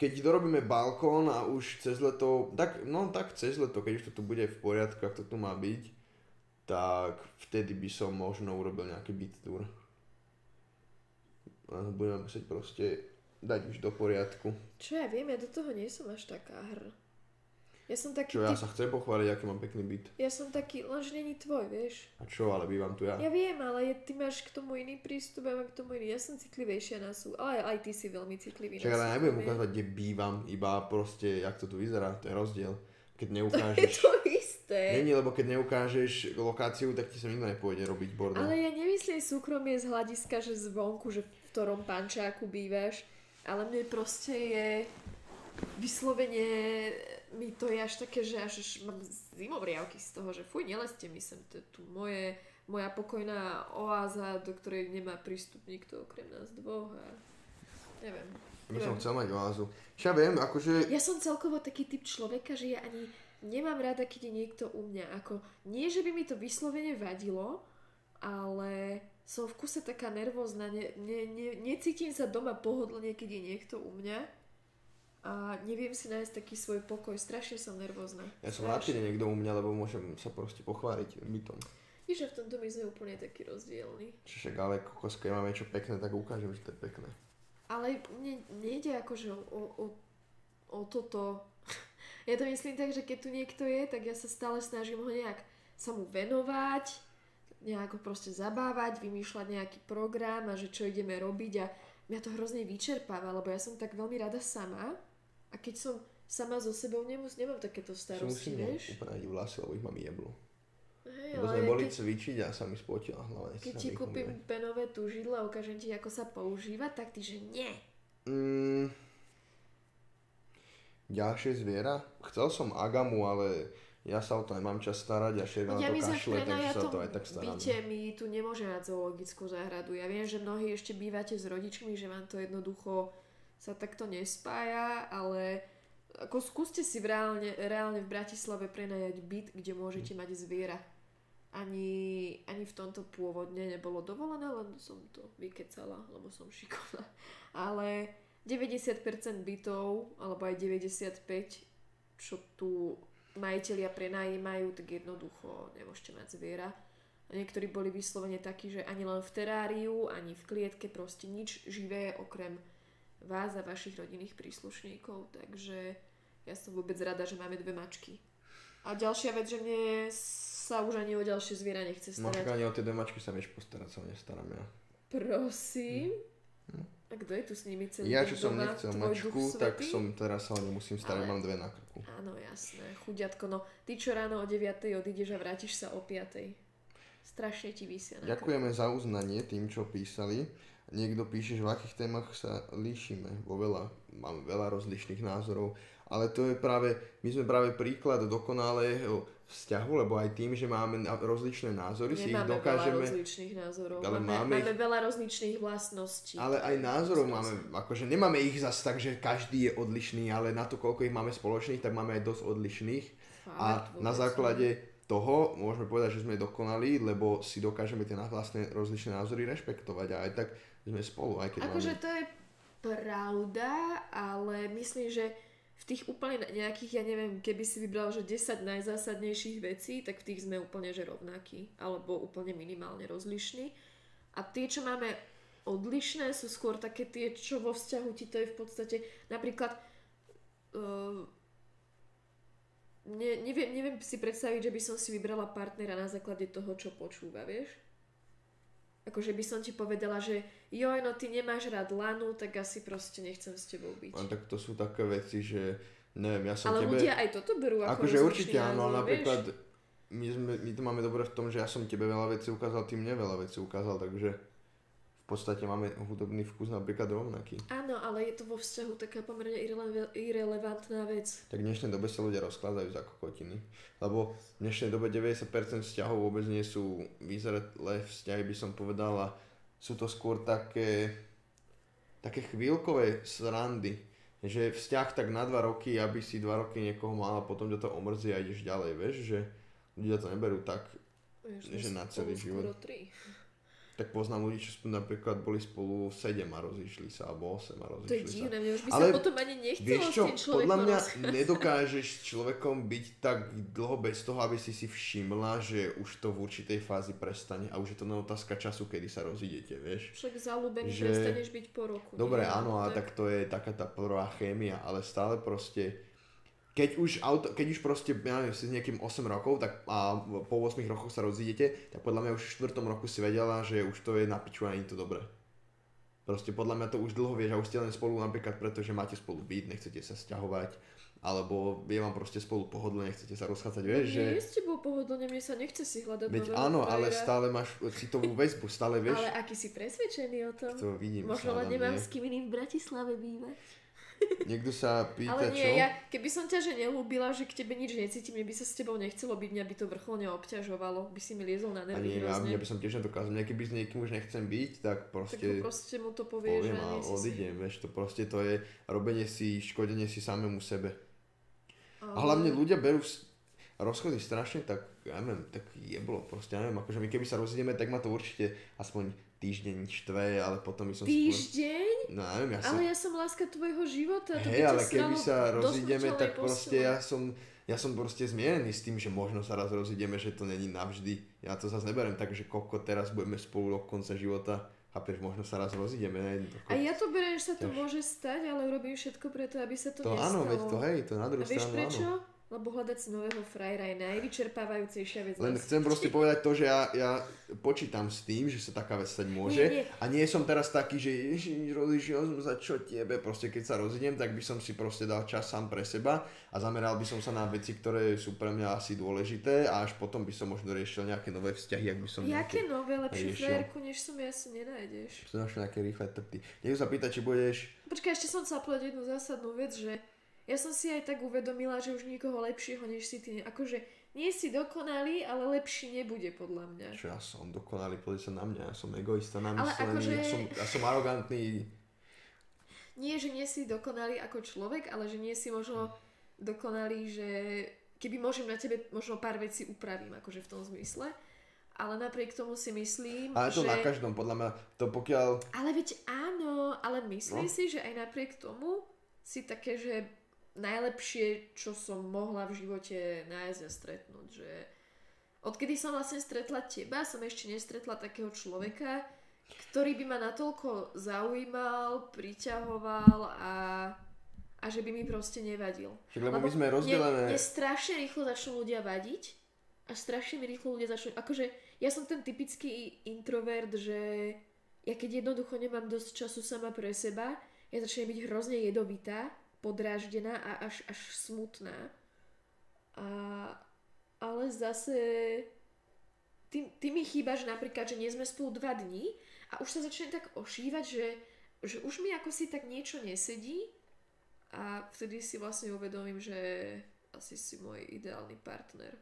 Keď dorobíme balkón a už cez leto, tak, no tak cez leto, keď už to tu bude v poriadku, ak to tu má byť, tak vtedy by som možno urobil nejaký beat tour. A budeme musieť proste dať už do poriadku. Čo ja viem, ja do toho nie som až taká hr. Ja som taký Čo ja typ, sa chcem pochváliť, aký mám pekný byt. ja som taký, lenže není tvoj, vieš. A čo, ale bývam tu ja. Ja viem, ale je, ty máš k tomu iný prístup, ja mám k tomu iný. Ja som citlivejšia na sú, ale aj ty si veľmi citlivý Čak, na ale nebudem ukazovať, kde bývam, iba proste, jak to tu vyzerá, to je rozdiel. Keď Je neukážeš... to isté. Není, lebo keď neukážeš lokáciu, tak ti sa nikto nepôjde robiť bordel. Ale ja nemyslím súkromie z hľadiska, že zvonku, že v ktorom pančáku bývaš, ale mne proste je vyslovene mi to je až také, že až, až mám zimovriavky z toho, že fuj, nelezte mi sem, to je tu moje, moja pokojná oáza, do ktorej nemá prístup nikto okrem nás dvoch a neviem. Ja by som chcel mať oázu. Ja viem, akože... Ja som celkovo taký typ človeka, že ja ani nemám rada, keď je niekto u mňa. Ako, nie, že by mi to vyslovene vadilo, ale som v kuse taká nervózna. Ne, ne, ne, necítim sa doma pohodlne, keď je niekto u mňa. A neviem si nájsť taký svoj pokoj. Strašne som nervózna. Ja som rád, keď je niekto u mňa, lebo môžem sa proste pochváliť bytom. Víš, že v tomto my sme úplne taký rozdielni. Čiže ale kokos, keď máme niečo pekné, tak ukážem, že to je pekné. Ale mne nejde akože o, o, o toto. Ja to myslím tak, že keď tu niekto je, tak ja sa stále snažím ho nejak sa mu venovať, nejako proste zabávať, vymýšľať nejaký program a že čo ideme robiť a mňa to hrozne vyčerpáva, lebo ja som tak veľmi rada sama a keď som sama so sebou nemus, nemám takéto starosti, musím vieš? upraviť vlasy, lebo ich mám jeblu. Hej, Lebo sme boli keď, cvičiť a sa mi spotila hlava. keď sa ti kúpim penové tužidlo a ukážem ti, ako sa používa, tak ty, že nie. Mm, ďalšie zviera? Chcel som agamu, ale ja sa o to nemám čas starať a šéf na Ja to kašle, takže sa o prenajatom to aj tak starám. byte, my tu nemôžeme mať zoologickú záhradu. Ja viem, že mnohí ešte bývate s rodičmi, že vám to jednoducho sa takto nespája, ale ako skúste si v reálne, reálne v Bratislave prenajať byt, kde môžete mať zviera. Ani, ani v tomto pôvodne nebolo dovolené, len som to vykecala, lebo som šikovná. Ale 90% bytov, alebo aj 95%, čo tu majiteľia prenajímajú, tak jednoducho nemôžete mať zviera. A niektorí boli vyslovene takí, že ani len v teráriu, ani v klietke, proste nič živé okrem vás a vašich rodinných príslušníkov. Takže ja som vôbec rada, že máme dve mačky. A ďalšia vec, že mne sa už ani o ďalšie zviera nechce starať. však ani o tie dve mačky sa vieš postarať, sa o ne starám ja. Prosím. A kto je tu s nimi celý Ja, čo som nechcel mačku, tak som teraz sa o ne musím starať, Ale- mám dve na krku. Áno, jasné. Chudiatko, no ty čo ráno o 9 odídeš a vrátiš sa o 5 Strašne ti vysia na. Ďakujeme za uznanie tým, čo písali. Niekto píše, že v akých témach sa líšime. Vo veľa, máme veľa rozlišných názorov. Ale to je práve, my sme práve príklad dokonalého vzťahu, lebo aj tým, že máme na- rozličné názory, si ich Nemáme veľa dokážeme... rozličných názorov. Ale máme, máme máme, ich- veľa rozličných vlastností. Ale aj názorov máme, akože nemáme ich zas tak, že každý je odlišný, ale na to, koľko ich máme spoločných, tak máme aj dosť odlišných. A Fakt, na vôbec základe toho môžeme povedať, že sme dokonalí, lebo si dokážeme tie vlastné rozličné názory rešpektovať a aj tak sme spolu, aj keď Akože máme... to je pravda, ale myslím, že v tých úplne nejakých, ja neviem, keby si vybral, že 10 najzásadnejších vecí, tak v tých sme úplne že rovnakí, alebo úplne minimálne rozlišní. A tie, čo máme odlišné, sú skôr také tie, čo vo vzťahu ti to je v podstate, napríklad uh, ne, neviem, neviem si predstaviť, že by som si vybrala partnera na základe toho, čo počúva, vieš? Akože by som ti povedala, že joj, no ty nemáš rád lanu, tak asi proste nechcem s tebou byť. A tak to sú také veci, že neviem, ja som Ale tebe... ľudia aj toto berú ako akože určite áno, napríklad vieš? my, sme, my to máme dobre v tom, že ja som tebe veľa vecí ukázal, ty mne veľa vecí ukázal, takže podstate máme hudobný vkus napríklad rovnaký. Áno, ale je to vo vzťahu taká pomerne irrele- irrelevantná vec. Tak v dnešnej dobe sa ľudia rozkladajú za kokotiny. Lebo v dnešnej dobe 90% vzťahov vôbec nie sú vyzretlé vzťahy, by som povedal, a sú to skôr také, také chvíľkové srandy. Že vzťah tak na dva roky, aby si dva roky niekoho mal a potom ťa to omrzí a ideš ďalej, vieš, že ľudia to neberú tak, Vieš, Že na celý život. skoro tri. Tak poznám ľudí, čo napríklad boli spolu 7 a rozišli sa, alebo 8 a To je rozišli divné, mne už by Ale sa potom ani nechcelo Vieš čo, s tým človekom podľa mňa rozprávať. nedokážeš s človekom byť tak dlho bez toho, aby si si všimla, že už to v určitej fázi prestane a už je to len otázka času, kedy sa rozídete, vieš. Však zalúbený že- prestaneš byť po roku. Dobre, nie? áno, a tak to je taká tá prvá chémia, ale stále proste keď už, auto, keď už proste, ja neviem, si s niekým 8 rokov tak a po 8 rokoch sa rozídete, tak podľa mňa už v 4 roku si vedela, že už to je na piču a nie je to dobré. Proste podľa mňa to už dlho vieš a už ste len spolu napríklad preto, že máte spolu byť, nechcete sa sťahovať, alebo je vám proste spolu pohodlne, nechcete sa rozchádzať, vieš, že... Nie, s tebou pohodlne, mne sa nechce si hľadať Veď áno, ale stále máš citovú väzbu, stále vieš, Ale aký si presvedčený o tom? to vidím. Možno len nemám s kým iným v Bratislave bývať. Niekto sa pýta, Ale nie, čo? ja, keby som ťa že nelúbila, že k tebe nič necítim, mne by sa s tebou nechcelo byť, mňa by to vrcholne obťažovalo, by si mi liezol na A nervy nie, ja, ja by som tiež nedokázal. Mne keby s niekým už nechcem byť, tak Tak proste, mu proste mu to povieš, poviem že a nie si odídem, vieš, to proste to je robenie si, škodenie si samému sebe. Ale- A hlavne ľudia berú rozchody strašne tak, ja neviem, tak jeblo, proste, ja neviem, akože my keby sa rozídeme, tak ma to určite aspoň týždeň štve, ale potom by som... Týždeň? No ja neviem, ja som... Ale ja som láska tvojho života. to Hej, ale keby sa rozídeme, tak proste ja som, ja som proste zmierený s tým, že možno sa raz rozídeme, že to není navždy. Ja to zase neberiem tak, že koko teraz budeme spolu do konca života. Chápeš, možno sa raz rozídeme, ne? A ja to beriem, že sa to Ťaž. môže stať, ale urobím všetko preto, aby sa to, To nestalo. áno, veď to hej, to na druhú A vieš stranu prečo? áno. Lebo hľadať si nového frajera je najvyčerpávajúcejšia vec. Len chcem proste povedať to, že ja, ja počítam s tým, že sa taká vec stať môže. Nie, nie. A nie som teraz taký, že ježiš, rozišiel som za čo tebe. Proste keď sa rozidem, tak by som si proste dal čas sám pre seba a zameral by som sa na veci, ktoré sú pre mňa asi dôležité a až potom by som možno riešil nejaké nové vzťahy, ak by som Jaké nové, lepšiu frajerku, než som ja, si nenájdeš. Som našiel nejaké rýchle trpty. Niekto sa pýta, či budeš... Počkaj, ešte som chcela povedať jednu zásadnú vec, že ja som si aj tak uvedomila, že už nikoho lepšieho, než si ty. Akože nie si dokonalý, ale lepší nebude podľa mňa. Čo ja som dokonalý, pozri sa na mňa, ja som egoista Ale namyslený, akože- ja, som, ja som arogantný. Nie, že nie si dokonalý ako človek, ale že nie si možno dokonalý, že keby môžem na tebe možno pár vecí upravím, akože v tom zmysle. Ale napriek tomu si myslím, Ale to že... na každom, podľa mňa, to pokiaľ... Ale veď áno, ale myslím No. si, že aj napriek tomu si také, že najlepšie, čo som mohla v živote nájsť a stretnúť, že odkedy som vlastne stretla teba, som ešte nestretla takého človeka, ktorý by ma natoľko zaujímal, priťahoval a, a že by mi proste nevadil. Však lebo my sme rozdelené... Mne, mne strašne rýchlo začnú ľudia vadiť a strašne mi rýchlo ľudia začnú... Akože ja som ten typický introvert, že ja keď jednoducho nemám dosť času sama pre seba, ja začnem byť hrozne jedovitá, podráždená a až, až smutná. A, ale zase ty, ty mi chýba, že napríklad, že nie sme spolu dva dní a už sa začne tak ošívať, že, že už mi ako si tak niečo nesedí a vtedy si vlastne uvedomím, že asi si môj ideálny partner.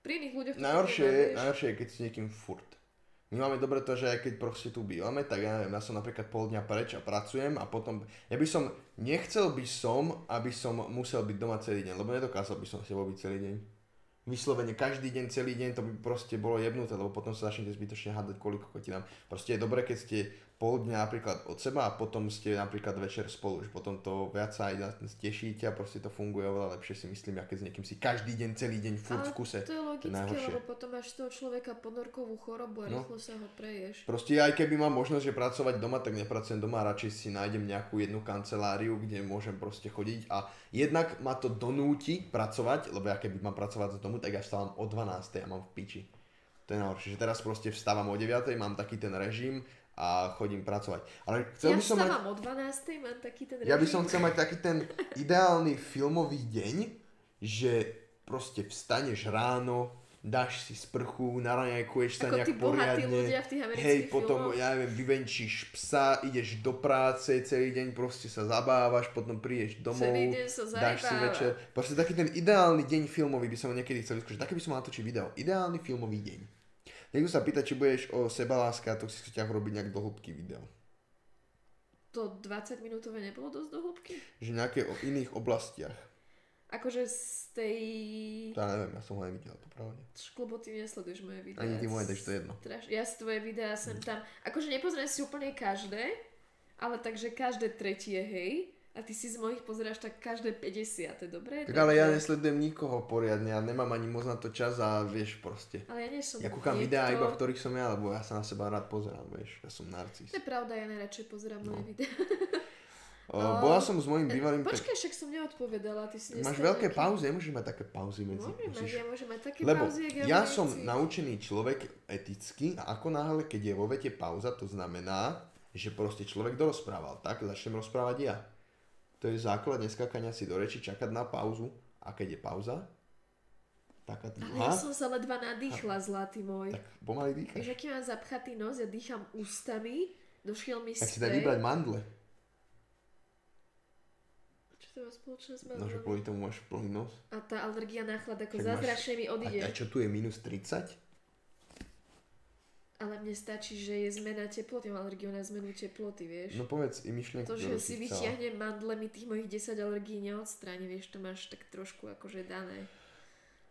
Pri iných ľuďoch Najhoršie je, nemáš. najhoršie je, keď si niekým furt. My máme dobre to, že aj keď proste tu bývame, tak ja ja som napríklad pol dňa preč a pracujem a potom, ja by som, nechcel by som, aby som musel byť doma celý deň, lebo nedokázal by som s tebou byť celý deň. Vyslovene každý deň, celý deň, to by proste bolo jebnuté, lebo potom sa začnete zbytočne hádať kvôli kokotinám. Proste je dobré, keď ste pol dňa napríklad od seba a potom ste napríklad večer spolu, že potom to viac sa aj tešíte a proste to funguje oveľa lepšie si myslím, keď s niekým si každý deň, celý deň furt v Ale kuse. to je logické, najhoršie. lebo potom máš toho človeka ponorkovú chorobu a No. rýchlo sa ho preješ. Proste aj keby mám možnosť, že pracovať doma, tak nepracujem doma, radšej si nájdem nejakú jednu kanceláriu, kde môžem proste chodiť a jednak ma to donúti pracovať, lebo ja keby mám pracovať z domu, tak ja vstávam o 12. a mám v piči. To je najhoršie, že teraz proste vstávam o 9. mám taký ten režim a chodím pracovať. Ale chcel ja by som mať, o 12. mám taký ten ja by režim. som chcel mať taký ten ideálny filmový deň, že proste vstaneš ráno, dáš si sprchu, naraňajkuješ sa Ako nejak tí poriadne. ľudia v tých Hej, potom, filmoch. ja neviem, vyvenčíš psa, ideš do práce, celý deň proste sa zabávaš, potom prídeš domov, Celý deň sa dáš si večer. Proste taký ten ideálny deň filmový by som niekedy chcel vyskúšať. Také by som mal natočiť video. Ideálny filmový deň. Niekto sa pýta, či budeš o sebaláske a toxických vzťahoch robiť nejak do hĺbky video. To 20 minútové nebolo dosť do hĺbky? Že nejaké o iných oblastiach. Akože z tej... To ja neviem, ja som ho nevidel, popravde. Šklobo, ty nesleduješ moje videá. Ani ty moje, takže to je jedno. Straš... Ja si tvoje videá sem tam... Akože nepozriem si úplne každé, ale takže každé tretie, hej. A ty si z mojich pozeráš tak každé 50, dobre? Tak ale ja nesledujem nikoho poriadne, ja nemám ani moc na to čas a vieš proste. Ale ja nie som Ja kúkam niekto- videá iba, v ktorých som ja, lebo ja sa na seba rád pozerám, vieš. Ja som narcis. To je pravda, ja najradšej pozerám No. moje videá. O, bola som s mojim bývalým... pe- Počkaj, však som neodpovedala, ty si Máš veľké nejaký- pauzy, nemôžeš mať také pauzy medzi. Môžem mať, musíš- ja môžem mať také Lebo pauzy, ja vojaci. som naučený človek eticky a ako náhle, keď je vo vete pauza, to znamená, že proste človek dorozprával. Tak začnem rozprávať ja. To je základ neskákania si do reči, čakať na pauzu a keď je pauza, taká Ale ja dlhá, som sa ledva nadýchla, zlatý môj. tak pomaly dýchaš. Vieš, aký mám zapchatý nos, ja dýcham ústami, došiel mi Tak si daj vybrať mandle. Čo to má spoločné s No, že mandlami? kvôli tomu máš plný nos. A tá alergia na chlad ako zázračne mi A, odíde. a čo tu je minus 30? Ale mne stačí, že je zmena teploty, mám alergiu na zmenu teploty, vieš. No povedz i myšlienku, to, že si vyťahnem mandle, mi tých mojich 10 alergií neodstráni, vieš, to máš tak trošku akože dané.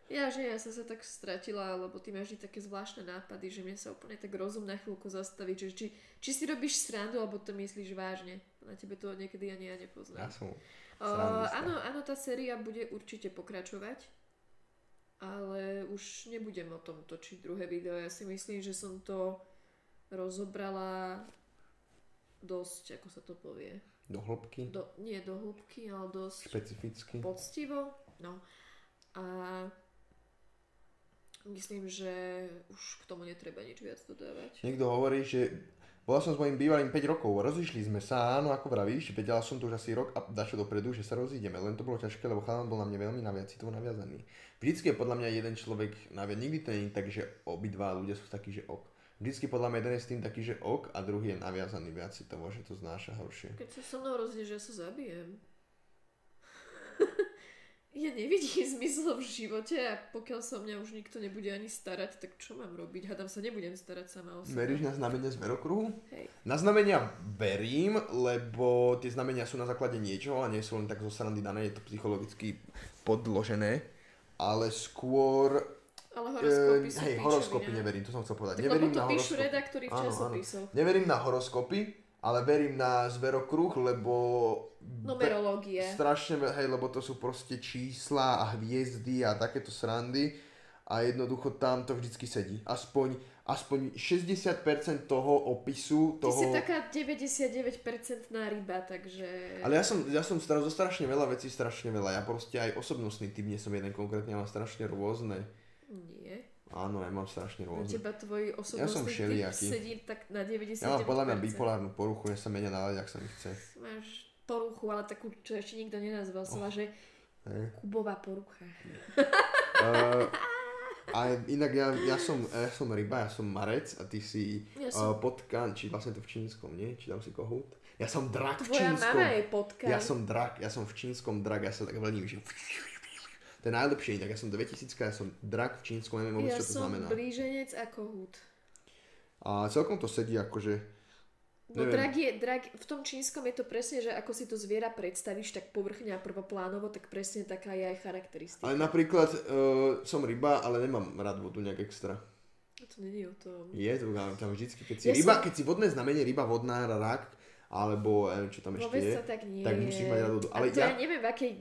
Ja, že ja som sa tak stratila, lebo ty máš také zvláštne nápady, že mne sa úplne tak rozum na chvíľku zastaví, že či, či si robíš srandu, alebo to myslíš vážne. Na tebe to niekedy ani ja nepoznám. Ja som... Uh, áno, áno, tá séria bude určite pokračovať, ale už nebudem o tom točiť druhé video. Ja si myslím, že som to rozobrala dosť, ako sa to povie, Do hĺbky, do, nie do hĺbky, ale dosť špecificky. poctivo. No. A myslím, že už k tomu netreba nič viac dodávať. Niekto hovorí, že bola som s mojim bývalým 5 rokov, rozišli sme sa, áno, ako vravíš, vedela som to už asi rok a dačo dopredu, že sa rozídeme, len to bolo ťažké, lebo chalan bol na mňa veľmi naviac, citovo naviazaný. Vždycky je podľa mňa jeden človek naviac, nikdy to nie je tak, že obidva ľudia sú takí, že ok. Vždycky podľa mňa jeden je s tým taký, že ok a druhý je naviazaný viac citovo, že to znáša horšie. Keď sa so mnou rozídeš, ja sa zabijem. Ja nevidím zmysel v živote a pokiaľ sa o mňa už nikto nebude ani starať, tak čo mám robiť? Hádam sa nebudem starať sama o seba. Veríš na znamenia zverokruhu? Hej. Na znamenia verím, lebo tie znamenia sú na základe niečoho a nie sú len tak zo srandy dané, je to psychologicky podložené, ale skôr... Ale horoskopy eh, sú hej, horoskopy neverím, to som chcel povedať. Tak lebo neverím to na píšu horoskopy. redaktori v časopisoch. Neverím na horoskopy, ale verím na zverokruh, lebo... Numerológie. Strašne, hej, lebo to sú proste čísla a hviezdy a takéto srandy a jednoducho tam to vždycky sedí. Aspoň, aspoň 60% toho opisu, Ty toho... si taká 99% na ryba, takže... Ale ja som, ja som stra- zo strašne veľa vecí, strašne veľa. Ja proste aj osobnostný typ, nie som jeden konkrétne, mám strašne rôzne. Nie. Áno, ja mám strašne Na rôzne. teba tvoj Ja som osobnostný všelijaký. sedí tak na 99%. Ja mám podľa mňa bipolárnu poruchu, ja sa menia nálať, ak sa mi chce. Máš poruchu, ale takú, čo ešte nikto nenazval, oh. že Hej. Kubová porucha. Uh, a inak ja, ja, som, ja som ryba, ja som marec a ty si Ja uh, som- potkan, či vlastne to v čínskom, nie? Či tam si kohút? Ja som drak v Tvoja čínskom. mama je potkan. Ja som drak, ja som v čínskom drak, ja sa tak vlním, že... To je najlepšie inak, ja som 2000, ja som drak v čínskom, neviem vôbec, ja čo to som znamená. blíženec a kohút. A celkom to sedí akože... No Neviem. drak je, drak, v tom čínskom je to presne, že ako si to zviera predstavíš tak povrchne a prvoplánovo, tak presne taká je aj charakteristika. Ale napríklad uh, som ryba, ale nemám rád vodu nejak extra. A to není o tom. Je to tam vždycky, keď si Ja ryba, som- keď si vodné znamenie ryba, vodná, rak, alebo ja neviem, čo tam ešte Vôbec je, to tak nie tak musíš mať. A Ale to ja, ja, neviem, v akej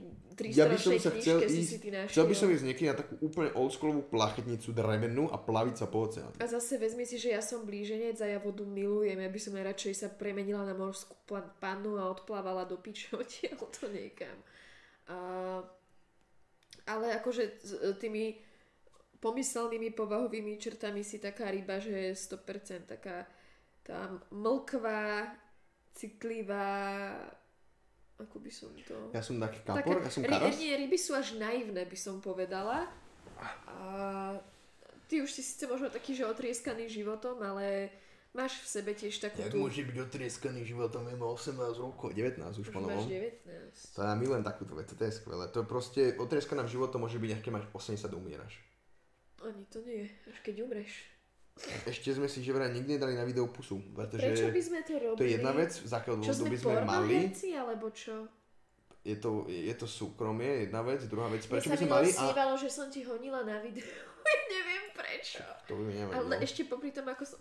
ja by som 300 sa chcel ísť, si ty našiel. chcel by som ísť niekedy na takú úplne oldschoolovú plachetnicu drevenú a plaviť sa po oceáne. A zase vezmi si, že ja som blíženec a ja vodu milujem. Ja by som radšej sa premenila na morskú pa- pannu a odplávala do odtiaľ to niekam. A, ale akože e, tými pomyselnými povahovými črtami si taká ryba, že je 100% taká tá mlkvá, citlivá, ako by som to... Ja som taký kapor, ja som ry- karas. Nie, ryby sú až naivné, by som povedala. A, ty už si síce možno taký, že otrieskaný životom, ale máš v sebe tiež takú Jak tú... môže byť otrieskaný životom, je 18 rokov, 19 už Už po máš novom. 19. To ja milujem takúto vec, to je skvelé. To je proste, otrieskaná v životom môže byť, až keď máš 80 a umieraš. Ani to nie, až keď umreš. Ešte sme si že vraj nikdy nedali na video pusu, pretože Prečo by sme to robili? to je jedna vec, z akého dôvodu by sme mali, pornoherci, alebo čo? je to, je to súkromie, jedna vec, druhá vec, Mne prečo by sme mali a... snívalo, že som ti honila na videu. Neviem prečo. To by mi Ale nevadilo. ešte popri tom, ako som...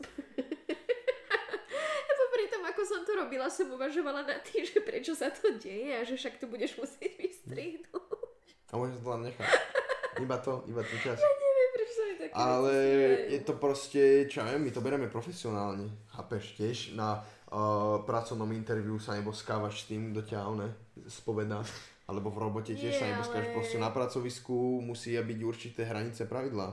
popri tom, ako som to robila, som uvažovala nad tým, že prečo sa to deje a že však to budeš musieť vystrihnúť. A môžem to len nechať. Iba to, iba ten čas. Neviem, prečo sa mi také Ale veci je to proste, čo ja my to bereme profesionálne. Chápeš, tiež na uh, pracovnom interviu sa neboskávaš s tým, kto ťa one. Alebo v robote tiež Nie, sa neboskávaš. ale- Proste na pracovisku musia byť určité hranice pravidla.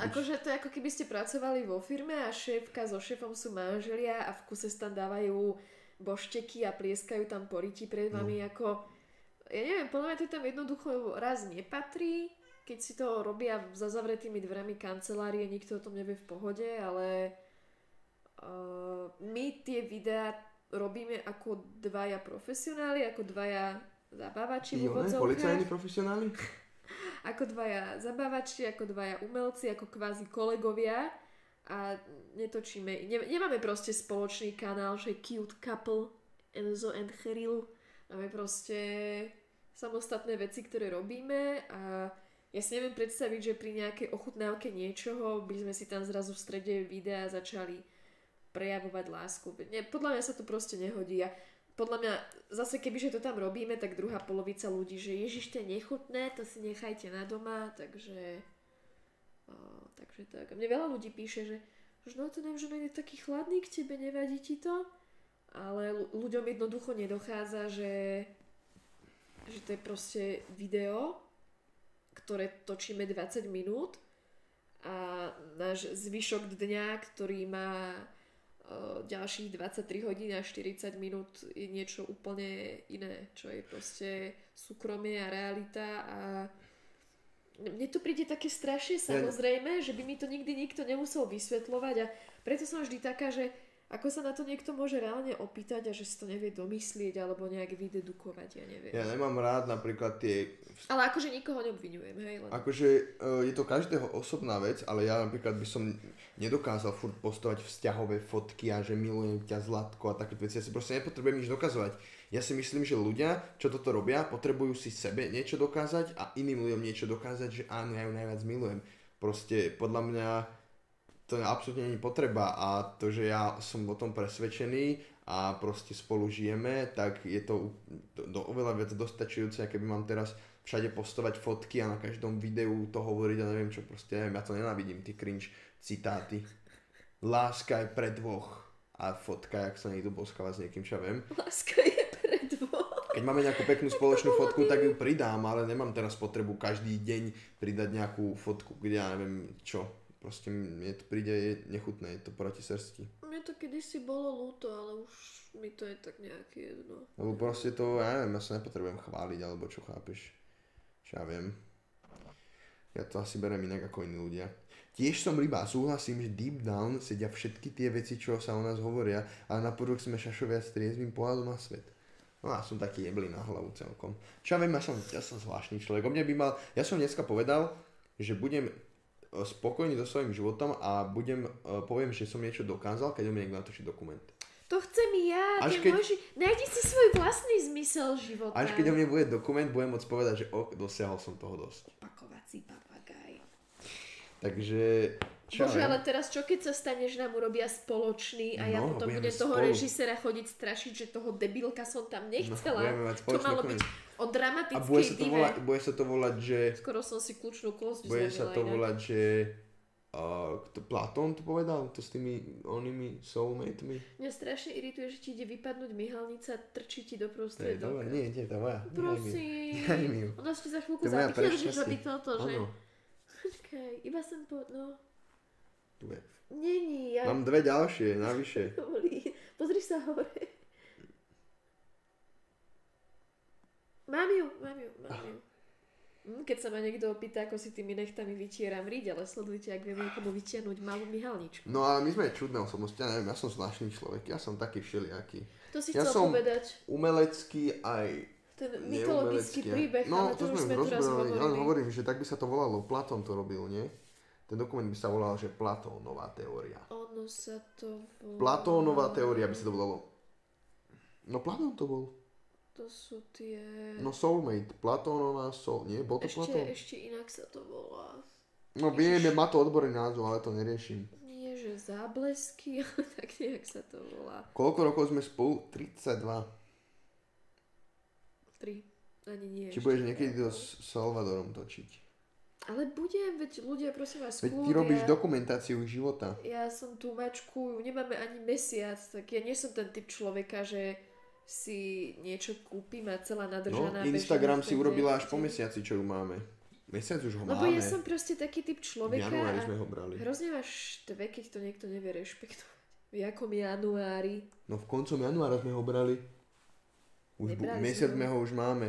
Akože to je ako keby ste pracovali vo firme a šéfka so šéfom sú manželia a v kuse tam dávajú bošteky a plieskajú tam poriti pred vami ako... Ja neviem, podľa mňa to tam jednoducho raz nepatrí, keď si to robia za zavretými dverami kancelárie, nikto o tom nevie v pohode, ale uh, my tie videá robíme ako dvaja profesionáli, ako dvaja zabávači v úvodzovkách policajní profesionáli? ako dvaja zabávači, ako dvaja umelci, ako kvázi kolegovia a netočíme, ne, nemáme proste spoločný kanál, že cute couple Enzo and Cheryl. Máme proste samostatné veci, ktoré robíme a ja si neviem predstaviť, že pri nejakej ochutnávke niečoho by sme si tam zrazu v strede videa začali prejavovať lásku. Nie, podľa mňa sa to proste nehodí a podľa mňa zase kebyže to tam robíme, tak druhá polovica ľudí, že ježiš, nechutné, to si nechajte na doma, takže o, takže tak. A mne veľa ľudí píše, že no to neviem, že on je taký chladný k tebe, nevadí ti to? Ale ľu- ľuďom jednoducho nedochádza, že že to je proste video, ktoré točíme 20 minút a náš zvyšok dňa, ktorý má o, ďalších 23 hodín a 40 minút je niečo úplne iné, čo je proste súkromie a realita a mne to príde také strašne samozrejme, že by mi to nikdy nikto nemusel vysvetľovať a preto som vždy taká, že ako sa na to niekto môže reálne opýtať a že si to nevie domyslieť alebo nejak vydedukovať, ja neviem. Ja nemám rád napríklad tie Ale akože nikoho neobvinujem, hej, len... Akože uh, je to každého osobná vec, ale ja napríklad by som nedokázal furt postovať vzťahové fotky a že milujem ťa Zlatko a takéto veci. Ja si proste nepotrebujem nič dokazovať. Ja si myslím, že ľudia, čo toto robia, potrebujú si sebe niečo dokázať a iným ľuďom niečo dokázať, že áno, ja ju najviac milujem. Proste podľa mňa to absolútne není potreba a to, že ja som o tom presvedčený a proste spolu žijeme, tak je to do, do oveľa viac dostačujúce, keby mám teraz všade postovať fotky a na každom videu to hovoriť a neviem čo, proste neviem, ja to nenávidím, tie cringe citáty. Láska je pre dvoch a fotka, jak sa niekto boskáva s niekým, čo ja viem. Láska je pre dvoch. Keď máme nejakú peknú spoločnú fotku, tak ju pridám, ale nemám teraz potrebu každý deň pridať nejakú fotku, kde ja neviem čo. Proste mne to príde je nechutné, je to proti srsti. Mne to kedysi bolo ľúto, ale už mi to je tak nejaké jedno. Lebo proste to, ja neviem, ja sa nepotrebujem chváliť, alebo čo chápeš. Čo ja viem. Ja to asi berem inak ako iní ľudia. Tiež som ryba a súhlasím, že deep down sedia všetky tie veci, čo sa o nás hovoria, ale na povrch sme šašovia s triezvým pohľadom na svet. No ja som taký jeblý na hlavu celkom. Čo ja viem, ja som, ja som zvláštny človek. O mne by mal, ja som dneska povedal, že budem spokojný so svojím životom a budem, e, poviem, že som niečo dokázal, keď o mne niekto natočí dokument. To chcem ja, Až keď- môži... Nájdi si svoj vlastný zmysel života. Až keď o mne bude dokument, budem môcť povedať, že ok, dosiahol som toho dosť. Opakovací papagaj. Takže, čo Bože, ja ale teraz čo keď sa stane, že nám urobia spoločný a ja No, potom budeme budem toho spolu. režisera chodiť strašiť, že toho debilka som tam nechcela. No, budeme mať to malo byť o A dramatickej bude sa, to dive. volať, bude sa to volať, že... Skoro som si kľúčnú kosť Bude sa to inak. volať, že... Uh, kto, Platón to povedal? To s tými onými soulmate'mi? Mňa strašne irituje, že ti ide vypadnúť myhalnica, trčí ti do To prostriedok. nie, nie, to moja. Prosím. Nehaj mi ju. Ona si za chvíľku To zapíkne, že robí toto, že? Počkaj, iba som po... No, tu je. není, ja... Mám dve ďalšie, navyše. Pozri sa hore. Mám ju, mám ju, mám ju. Hm, Keď sa ma niekto opýta, ako si tými nechtami vytieram riť, ale sledujte, ak vieme niekomu vytiahnuť malú mihalničku. No ale my sme čudné osobnosti, ja neviem, ja som zvláštny človek, ja som taký všelijaký. To si Ja chcel som- povedať, Umelecký aj ten mytologický príbeh, No, ale to, to už sme tu raz hovorili. hovorím, že tak by sa to volalo, Platón to robil, nie? Ten dokument by sa volal, že Platónová teória. Ono sa to volá... Platónová teória by sa to volalo. No Platón to bol. To sú tie... No soulmate, Platónová soul, nie? Bol to ešte, Platón? ešte inak sa to volá. No viem, má to odborný názov, ale to neriešim. Nie, že záblesky, ale tak nejak sa to volá. Koľko rokov sme spolu? 32. Tri. Ani nie. Či budeš niekedy to toľko. s Salvadorom točiť? Ale budem, veď ľudia, prosím vás, Veď ty robíš ja, dokumentáciu ich života. ja som tlumačku, nemáme ani mesiac, tak ja nie som ten typ človeka, že si niečo kúpim a celá No, nadržaná. Instagram bežím si v urobila až po mesiaci, čo ju máme. Mesiac už ho Lebo máme. ja som proste taký typ v človeka januári a sme ho brali. hrozne ma štve, keď to niekto nevie rešpektovať. V jakom januári. No v koncom januára sme ho brali. Už bu- mesiac sme ho už máme.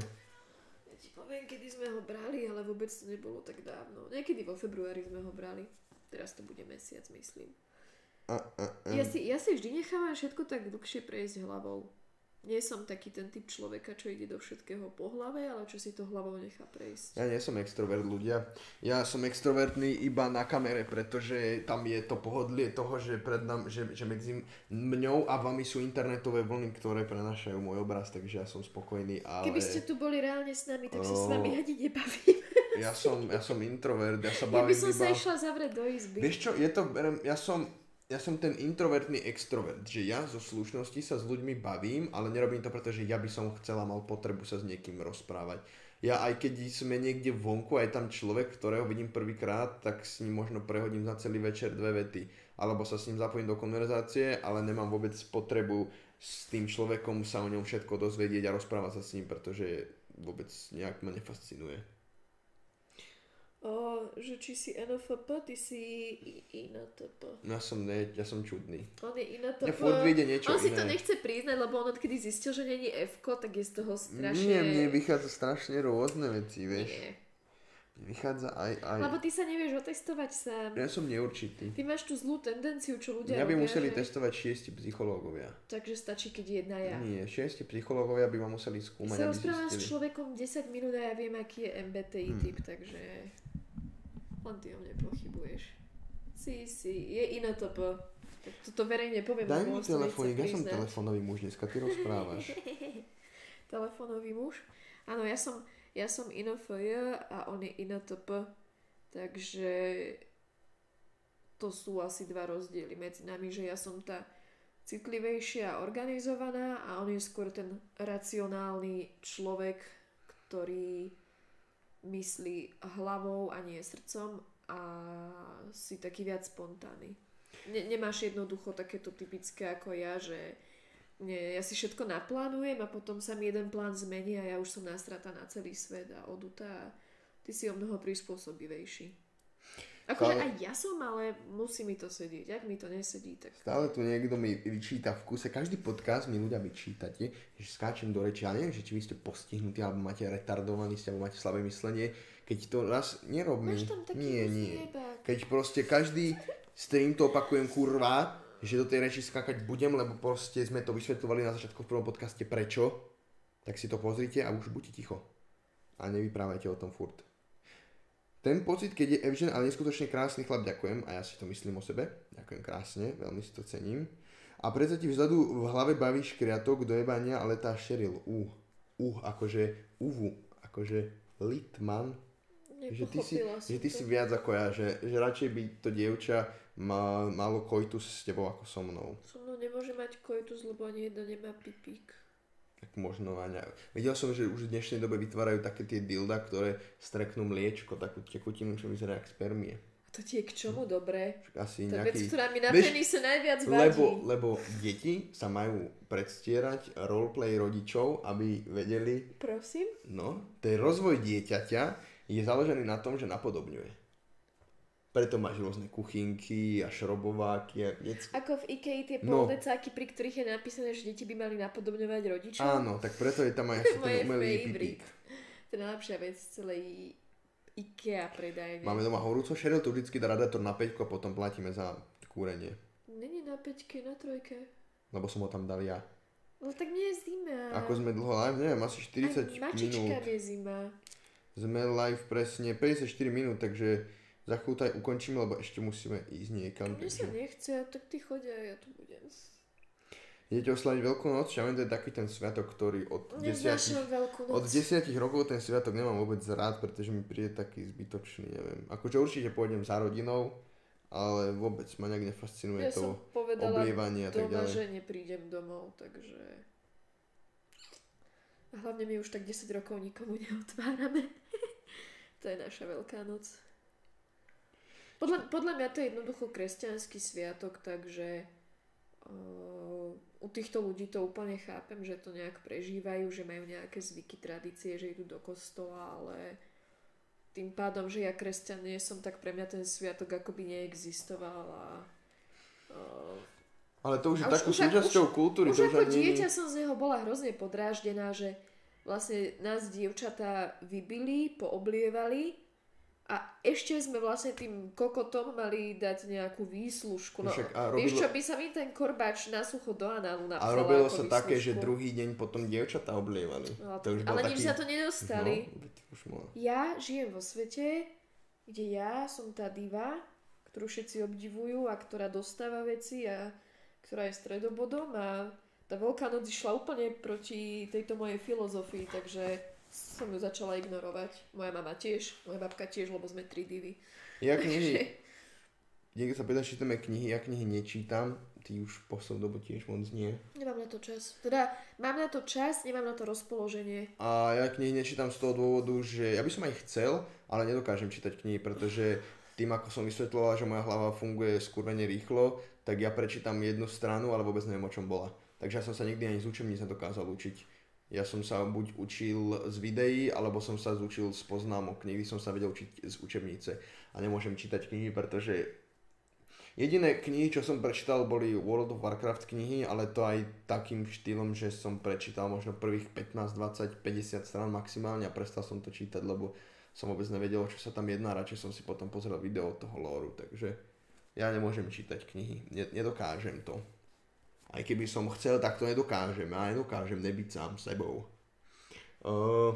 Poviem, kedy sme ho brali, ale vôbec to nebolo tak dávno. Niekedy vo februári sme ho brali. Teraz to bude mesiac, myslím. A, a, a. Ja si, ja si vždy nechávam všetko tak dlhšie prejsť hlavou. Nie som taký ten typ človeka, čo ide do všetkého po hlave, ale čo si to hlavou nechá prejsť. Ja nie som extrovert ľudia. Ja som extrovertný iba na kamere, pretože tam je to pohodlie toho, že, pred nám, že, že medzi mňou a vami sú internetové vlny, ktoré prenašajú môj obraz, takže ja som spokojný. Ale Keby ste tu boli reálne s nami, tak sa s No. vami ani nebavím. ja, som, ja som introvert, ja sa Ja by bavím som sa iba... išla zavrieť do izby. Vieš čo, je to, ja som, ja som ten introvertný extrovert, že ja zo slušnosti sa s ľuďmi bavím, ale nerobím to preto, že ja by som chcela, mal potrebu sa s niekým rozprávať. Ja aj keď sme niekde vonku, aj tam človek, ktorého vidím prvýkrát, tak s ním možno prehodím za celý večer dve vety. Alebo sa s ním zapojím do konverzácie, ale nemám vôbec potrebu s tým človekom sa o ňom všetko dozvedieť a rozprávať sa s ním, pretože vôbec nejak ma nefascinuje. O, že či si NFP, ty si INTP. Ja som, ne, ja som čudný. On je INTP. Mne furt vyjde niečo On si iné. to nechce priznať, lebo on odkedy zistil, že není f tak je z toho strašne... Nie, mne vychádza strašne rôzne veci, vieš. Nie. Vychádza aj, aj... Lebo ty sa nevieš otestovať sám. Ja som neurčitý. Ty máš tú zlú tendenciu, čo ľudia Mňa by robia, museli že... testovať šiesti psychológovia. Takže stačí, keď jedna ja. Nie, šiesti psychológovia by ma museli skúmať, sa rozprávam s človekom 10 minút a ja viem, aký je MBTI Hmm. typ, takže len ty o mne pochybuješ. Si, si, je INTP. Tak toto verejne poviem. Daj mi telefónik, ja som priznať. telefónový muž, dneska ty rozprávaš. Telefónový muž. Áno, ja som, ja som INFJ a on je INTP, takže to sú asi dva rozdiely medzi nami, že ja som tá citlivejšia a organizovaná a on je skôr ten racionálny človek, ktorý myslí hlavou a nie srdcom a si taký viac spontánny. Ne, nemáš jednoducho takéto typické ako ja, že nie, ja si všetko naplánujem a potom sa mi jeden plán zmení a ja už som nasratá na celý svet a odutá a ty si o mnoho prispôsobivejší. Akože Stále- aj ja som, ale musí mi to sedieť. Ak mi to nesedí, tak... Stále tu niekto mi vyčíta v kuse, každý podcast mi ľudia vyčítate, že skáčem do reči, ja neviem, že či vy ste postihnutí, alebo máte retardovaný ste, alebo máte slabé myslenie, keď to raz nerobím. Máš tam taký Nie, nie. Keď proste každý stream to opakujem kurva, že do tej reči skákať budem, lebo proste sme to vysvetľovali na začiatku v prvom podcaste prečo, tak si to pozrite a už buďte ticho. A nevyprávajte o tom furt. Ten pocit, keď je Evžen, ale neskutočne krásny chlap, ďakujem a ja si to myslím o sebe. Ďakujem krásne, veľmi si to cením. A predsa ti vzadu v hlave baví škriatok do jebania, ale tá Sheryl, uh, uh, akože uvu, akože litman, že ty, si, že ty si viac ako ja, že, že radšej by to dievča má, malo koitus s tebou ako so mnou. So mnou nemôže mať koitus, lebo ani jedna nemá pipík. Tak možno aj ne. Videl som, že už v dnešnej dobe vytvárajú také tie dilda, ktoré streknú mliečko, takú tekutinu, čo vyzerá ako spermie. A to ti je k čomu dobré? Asi To je vec, nejaký... ktorá mi na Vieš, penise najviac vadí. Lebo, lebo deti sa majú predstierať roleplay rodičov, aby vedeli, Prosím? no, ten rozvoj dieťaťa je založený na tom, že napodobňuje. Preto máš rôzne kuchynky a šrobováky a veci. Ako v Ikei tie No. poldecáky, pri ktorých je napísané, že deti by mali napodobňovať rodičov. Áno, tak preto je tam aj ten umelý pipík. To je najlepšia vec celej IKEA predajne. Máme doma horúco, Cheryl tu vždycky dá radiátor na 5 a potom platíme za kúrenie. Není na peťke, na trojke. Lebo som ho tam dal ja. No tak nie je zima. Ako sme dlho live, neviem, asi 40 Aj mačička minút. je zima. Sme live presne 54 minút, takže za chvíľu to aj ukončíme, lebo ešte musíme ísť niekam. Mne sa nechce, tak ty chodia, ja tu budem. Idete oslaviť Veľkú noc, čo ja viem, to je taký ten sviatok, ktorý od 10, Neznášam veľkú noc. od 10 rokov ten sviatok nemám vôbec rád, pretože mi príde taký zbytočný, neviem. Akože určite pôjdem za rodinou, ale vôbec ma nejak nefascinuje ja to oblievanie a tak ďalej. že neprídem domov, takže... A hlavne my už tak 10 rokov nikomu neotvárame. to je naša veľká noc. Podľa, podľa mňa to je jednoducho kresťanský sviatok, takže uh, u týchto ľudí to úplne chápem, že to nejak prežívajú, že majú nejaké zvyky, tradície, že idú do kostola, ale tým pádom, že ja kresťan nie som, tak pre mňa ten sviatok akoby neexistoval a uh, Ale to už je takou súčasťou kultúry, už už ako ani dieťa som z neho bola hrozne podráždená, že vlastne nás dievčatá vybili, pooblievali a ešte sme vlastne tým kokotom mali dať nejakú výslužku. No, Však a vieš robilo- čo, by sa mi ten korbáč na sucho do análu A napsala robilo sa také, že výslužku. druhý deň potom dievčatá oblievali. No, to už ale taký... nič za to nedostali. No, už. Ja žijem vo svete, kde ja som tá diva, ktorú všetci obdivujú a ktorá dostáva veci a ktorá je stredobodom a tá Veľká noc išla úplne proti tejto mojej filozofii, takže som ju začala ignorovať. Moja mama tiež, moja babka tiež, lebo sme tri divy. Ja knihy, niekto sa pýta, čítame knihy, ja knihy nečítam, ty už poslednú dobu tiež moc nie. Nemám na to čas. Teda mám na to čas, nemám na to rozpoloženie. A ja knihy nečítam z toho dôvodu, že ja by som aj chcel, ale nedokážem čítať knihy, pretože tým, ako som vysvetloval, že moja hlava funguje skurvene rýchlo, tak ja prečítam jednu stranu, ale vôbec neviem, o čom bola. Takže ja som sa nikdy ani z učebníc nedokázal učiť. Ja som sa buď učil z videí, alebo som sa zúčil z poznámok. Nikdy som sa vedel učiť z učebnice. A nemôžem čítať knihy, pretože Jediné knihy, čo som prečítal, boli World of Warcraft knihy, ale to aj takým štýlom, že som prečítal možno prvých 15, 20, 50 strán maximálne a prestal som to čítať, lebo som vôbec nevedel, čo sa tam jedná, radšej som si potom pozrel video toho lóru, takže ja nemôžem čítať knihy, ne- nedokážem to. Aj keby som chcel, tak to nedokážem, ja nedokážem nebyť sám sebou. Uh,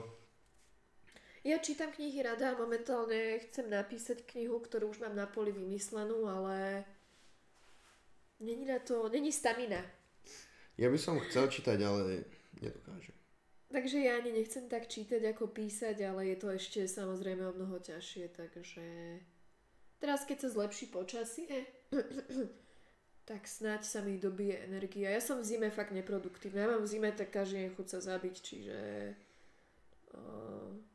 Ja čítam knihy rada a momentálne chcem napísať knihu, ktorú už mám na poli vymyslenú, ale není na to, není stamina. ja by som chcel čítať, ale nedokážem. Takže ja ani nechcem tak čítať ako písať, ale je to ešte samozrejme o mnoho ťažšie, takže teraz keď sa zlepší počasie, tak snáď sa mi dobije energia. Ja som v zime fakt neproduktívna. Ja mám v zime tak každý deň chuť sa zabiť, čiže...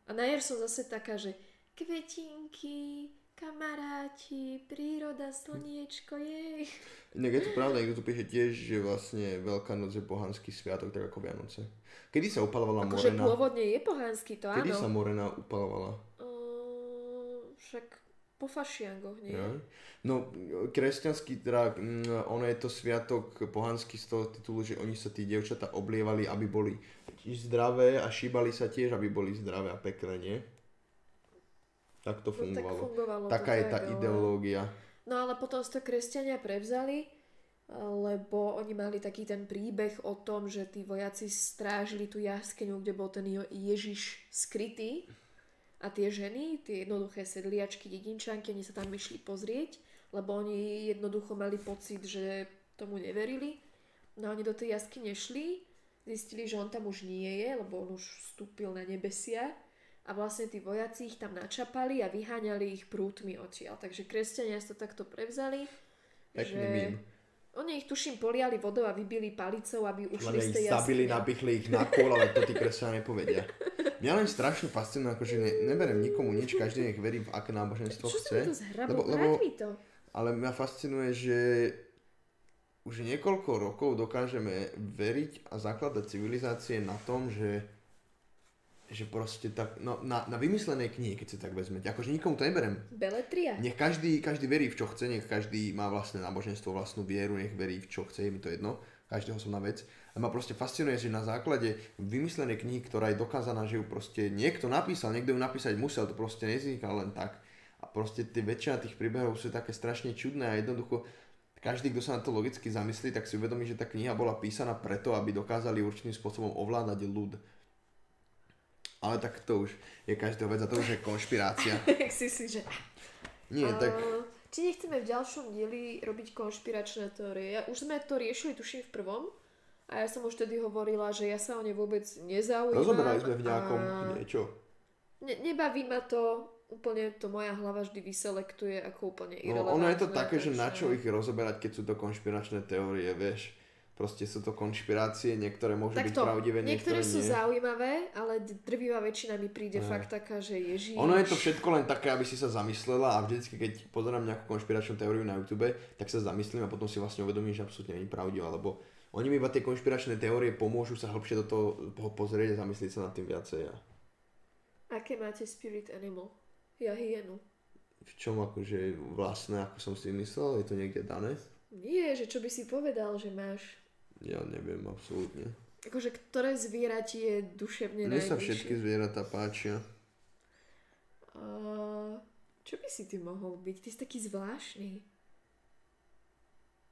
A na jar som zase taká, že kvetinky, kamaráti, príroda, slniečko, jej. Inak je to pravda, niekto tu píše tiež, že vlastne Veľká noc je pohanský sviatok, tak ako Vianoce. Kedy sa upalovala Akože Morena? pôvodne je pohánsky, to Kedy áno. sa Morena upalovala? Uh, však po fašiangoch, nie? Ja? No, kresťanský, teda, ono je to sviatok pohanský z toho titulu, že oni sa tí dievčatá oblievali, aby boli zdravé a šíbali sa tiež, aby boli zdravé a pekné, nie? Tak to No, tak fungovalo. fungovalo to Taká je tá ale- ideológia. No ale potom to kresťania prevzali, lebo oni mali taký ten príbeh o tom, že tí vojaci strážili tú jaskyňu, kde bol ten Ježiš skrytý a tie ženy, tie jednoduché sedliačky, dedinčanky, oni sa tam išli pozrieť, lebo oni jednoducho mali pocit, že tomu neverili. No oni do tej jaskyne šli, zistili, že on tam už nie je, lebo on už vstúpil na nebesia a vlastne tí vojaci ich tam načapali a vyháňali ich prútmi odtiaľ. Takže kresťania si to takto prevzali, Pekný že mím. oni ich tuším poliali vodou a vybili palicou, aby ušli Hlavne z tej zabili, jaskyne. napichli ich na kôl, ale to tí kresťania nepovedia. Mňa len strašne fascinuje, akože ne, neberem nikomu nič, každý nech verí v aké náboženstvo Čo chce. mi to zhrablo? Lebo- lebo- mi to. Ale mňa fascinuje, že už niekoľko rokov dokážeme veriť a zakladať civilizácie na tom, že, že proste tak, no, na, na vymyslenej knihe, keď si tak vezmete. Akože nikomu to neberem. Beletria. Nech každý, každý verí v čo chce, nech každý má vlastné náboženstvo, vlastnú vieru, nech verí v čo chce, je mi to jedno. každého som na vec. A ma proste fascinuje, že na základe vymyslenej knihy, ktorá je dokázaná, že ju proste niekto napísal, niekto ju napísať musel, to proste nezvýka len tak. A proste tie väčšina tých príbehov sú také strašne čudné a jednoducho každý, kto sa na to logicky zamyslí, tak si uvedomí, že tá kniha bola písaná preto, aby dokázali určitým spôsobom ovládať ľud. Ale tak to už je každého vec a to už je konšpirácia. si si, že... Nie, tak... Či nechceme v ďalšom dieli robiť konšpiračné teórie? Ja, už sme to riešili, tuším, v prvom. A ja som už tedy hovorila, že ja sa o ne vôbec nezaujímam. Rozoberali sme v nejakom a... niečo. Ne, nebaví ma to, úplne to moja hlava vždy vyselektuje ako úplne irrelevantné. No, ono je to také, že na čo ich rozoberať, keď sú to konšpiračné teórie, vieš. Proste sú to konšpirácie, niektoré môžu tak byť pravdivé, niektoré, niektoré sú nie. zaujímavé, ale drvivá väčšina mi príde ne. fakt taká, že ježíš. Ono je to všetko len také, aby si sa zamyslela a vždycky, keď pozerám nejakú konšpiračnú teóriu na YouTube, tak sa zamyslím a potom si vlastne uvedomím, že absolútne nie je pravdivá, lebo oni mi iba tie konšpiračné teórie pomôžu sa hĺbšie do toho pozrieť a zamyslieť sa nad tým viacej. Aké máte spirit animal? Ja hyenu. V čom akože vlastné, ako som si myslel? Je to niekde dané? Nie, že čo by si povedal, že máš. Ja neviem, absolútne. Akože ktoré zviera ti je duševne Mne sa všetky zvieratá páčia. Uh, čo by si ty mohol byť? Ty si taký zvláštny.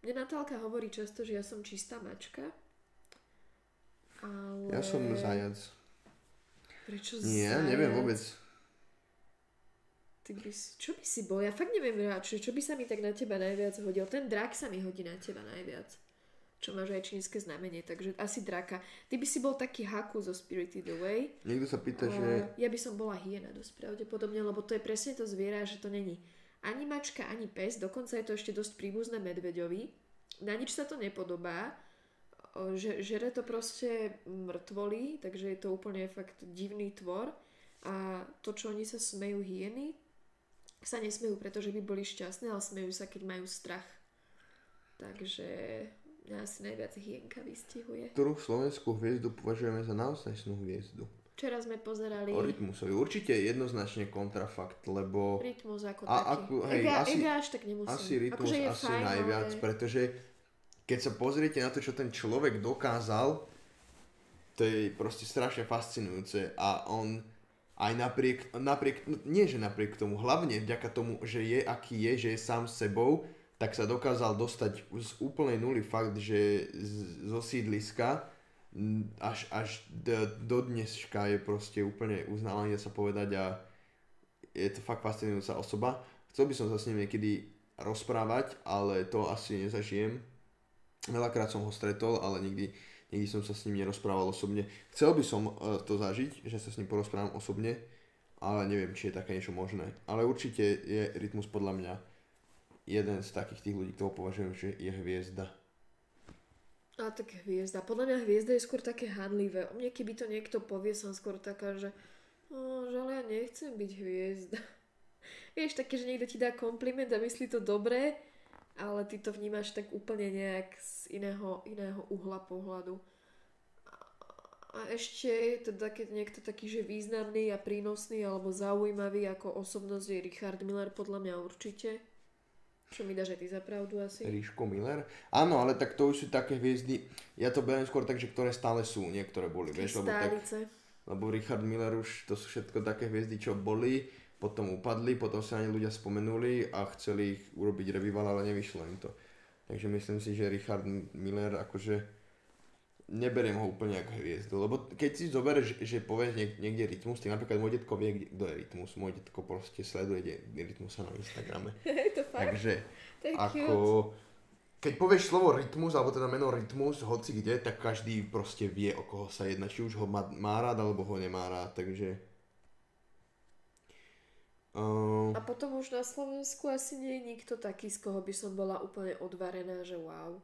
Mne Natálka hovorí často, že ja som čistá mačka. Ale... Ja som zajac. Prečo Nie, zajac? neviem vôbec. Ty by si, čo by si bol? Ja fakt neviem čo, čo by sa mi tak na teba najviac hodil. Ten drak sa mi hodí na teba najviac. Čo máš aj čínske znamenie, takže asi draka. Ty by si bol taký haku zo Spirited Away. Niekto sa pýta, že... Ja by som bola hyena dosť pravdepodobne, lebo to je presne to zviera, že to není ani mačka, ani pes, dokonca je to ešte dosť príbuzné medveďovi. Na nič sa to nepodobá, že, žere to proste mŕtvoly, takže je to úplne fakt divný tvor. A to, čo oni sa smejú hyeny, sa nesmejú, pretože by boli šťastné, ale smejú sa, keď majú strach. Takže mňa asi najviac hienka vystihuje. Ktorú slovenskú hviezdu považujeme za naozajstnú hviezdu? Včera sme pozerali... O Rytmusovi. Určite jednoznačne kontrafakt, lebo... Rytmus ako a, taký. Ako, hej, ega, asi, ega až tak nemusím. Asi Rytmus akože asi fajn, najviac, ale... pretože keď sa pozriete na to, čo ten človek dokázal, to je proste strašne fascinujúce a on aj napriek, napriek, nie že napriek tomu, hlavne vďaka tomu, že je aký je, že je sám sebou, tak sa dokázal dostať z úplnej nuly fakt, že z, zo sídliska až, až do, dneška je proste úplne uznávaný, sa povedať a je to fakt fascinujúca osoba. Chcel by som sa s ním niekedy rozprávať, ale to asi nezažijem. Veľakrát som ho stretol, ale nikdy nikdy som sa s ním nerozprával osobne. Chcel by som uh, to zažiť, že sa s ním porozprávam osobne, ale neviem, či je také niečo možné. Ale určite je Rytmus podľa mňa jeden z takých tých ľudí, ktorého považujem, že je hviezda. A tak hviezda. Podľa mňa hviezda je skôr také hanlivé. O mne, keby to niekto povie, som skôr taká, že oh, že ale ja nechcem byť hviezda. Vieš, také, že niekto ti dá kompliment a myslí to dobré ale ty to vnímaš tak úplne nejak z iného, iného uhla pohľadu. A ešte je teda, keď niekto taký, že významný a prínosný alebo zaujímavý ako osobnosť je Richard Miller, podľa mňa určite. Čo mi dáš aj ty za pravdu asi? Ríško Miller? Áno, ale tak to už sú také hviezdy, ja to beriem skôr tak, že ktoré stále sú, niektoré boli, vieš, lebo, tak, lebo Richard Miller už, to sú všetko také hviezdy, čo boli, potom upadli, potom sa na ne ľudia spomenuli a chceli ich urobiť revival, ale nevyšlo im to. Takže myslím si, že Richard Miller akože neberiem ho úplne ako hviezdu, lebo keď si zoberieš, že povieš niek- niekde rytmus, tak napríklad môj detko vie, kto je rytmus, môj detko proste sleduje rytmusa na Instagrame. to fakt? Takže ako, keď povieš slovo rytmus, alebo teda meno rytmus, hoci kde, tak každý proste vie, o koho sa jedná, či už ho má, má rád, alebo ho nemá rád, takže Uh... A potom už na Slovensku asi nie je nikto taký, z koho by som bola úplne odvarená, že wow.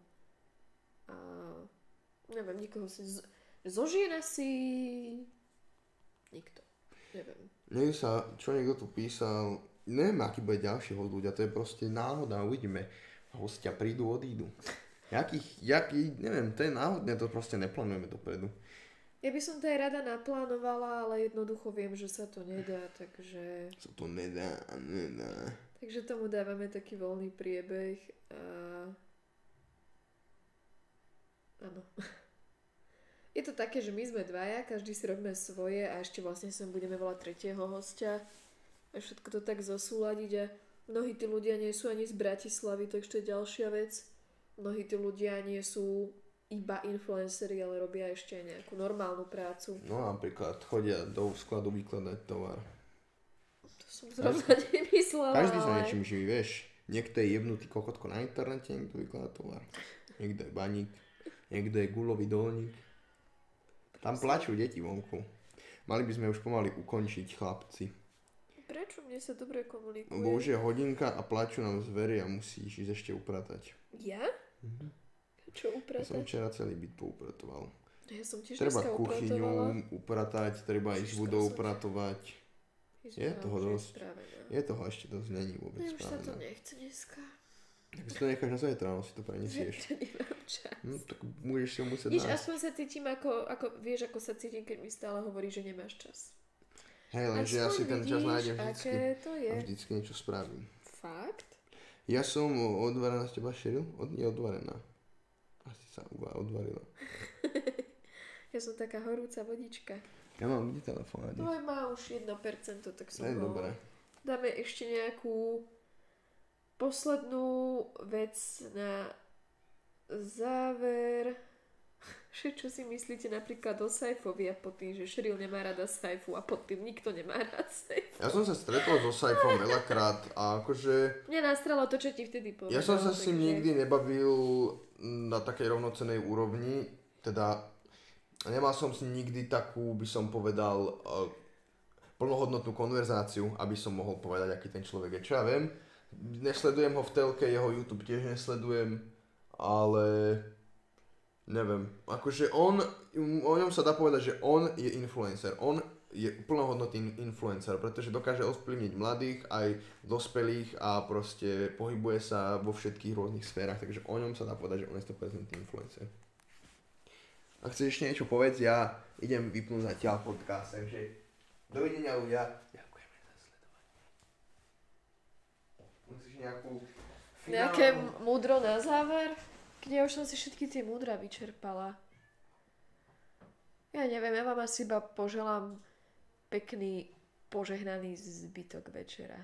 A neviem, nikoho si... Z... Zo žien asi... Nikto. Neviem. Niekto sa, čo niekto tu písal, neviem, aký bude ďalší host ľudia, to je proste náhoda, uvidíme. Hostia prídu, odídu. Jakých, jaký, neviem, to je náhodné, to proste neplánujeme dopredu. Ja by som to aj rada naplánovala, ale jednoducho viem, že sa to nedá, takže... Sa to nedá, nedá. Takže tomu dávame taký voľný priebeh a... Áno. Je to také, že my sme dvaja, každý si robíme svoje a ešte vlastne sem budeme volať tretieho hostia a všetko to tak zosúľadiť a mnohí tí ľudia nie sú ani z Bratislavy, to ešte je ďalšia vec. Mnohí tí ľudia nie sú iba influenceri, ale robia ešte aj nejakú normálnu prácu. No napríklad chodia do skladu vykladať tovar. To som zrovna nemyslela, Každý sa ale... niečím živí, vieš. Niekto je jebnutý kokotko na internete, niekto vykladá tovar. Niekto je baník, niekto je gulový dolník. Tam plačú deti vonku. Mali by sme už pomaly ukončiť chlapci. Prečo mne sa dobre komunikuje? Lebo už je hodinka a plačú nám zvery a musíš ísť ešte upratať. Ja? Čo Ja som upratať? včera celý byt poupratoval. Ja som tiež Treba kuchyňu upratať, treba ísť Ježiš, budou skoro som- upratovať. Je no, toho dosť. spravená. Je toho ešte dosť není vôbec Ne, už sa to nechce dneska. Tak si to necháš na zajtra, no si to prenesieš. Že nemám čas. No tak budeš si ho musieť Víš, nájsť. aspoň sa cítim ako, ako, vieš, ako sa cítim, keď mi stále hovorí, že nemáš čas. Hej, lenže ja si ten čas nájdem vždycky. to je. A vždycky niečo spravím. Fakt? Ja som odvarená z teba šeril? Od, nie odvarená. Asi sa uva odvarila. Ja som taká horúca vodička. Ja mám kde telefón? Tvoj má už 1%, tak To som je ho... dobré. Dáme ešte nejakú poslednú vec na záver. Že čo si myslíte napríklad o Saifovi a pod tým, že Šeril nemá rada Saifu a pod tým nikto nemá rád Saifu. Ja som sa stretol so Saifom veľakrát a akože Mňa nastralo to, čo ti vtedy povedal. ja som sa s ním takže- nikdy nebavil na takej rovnocenej úrovni, teda nemal som s ním nikdy takú, by som povedal, eh, plnohodnotnú konverzáciu, aby som mohol povedať, aký ten človek je. Čo ja viem, nesledujem ho v telke, jeho YouTube tiež nesledujem, ale neviem, akože on, o ňom sa dá povedať, že on je influencer, on je plnohodnotný influencer, pretože dokáže ovplyvniť mladých aj dospelých a proste pohybuje sa vo všetkých rôznych sférach, takže o ňom sa dá povedať, že on je 100% influencer. Ak chceš ešte niečo povedz, ja idem vypnúť zatiaľ podcast, takže dovidenia ľudia. Ďakujeme za sledovanie. Musíš nejakú Nejaké finálnu- m- múdro na záver? Ja už som si všetky tie múdra vyčerpala. Ja neviem, ja vám asi iba poželám pekný, požehnaný zbytok večera.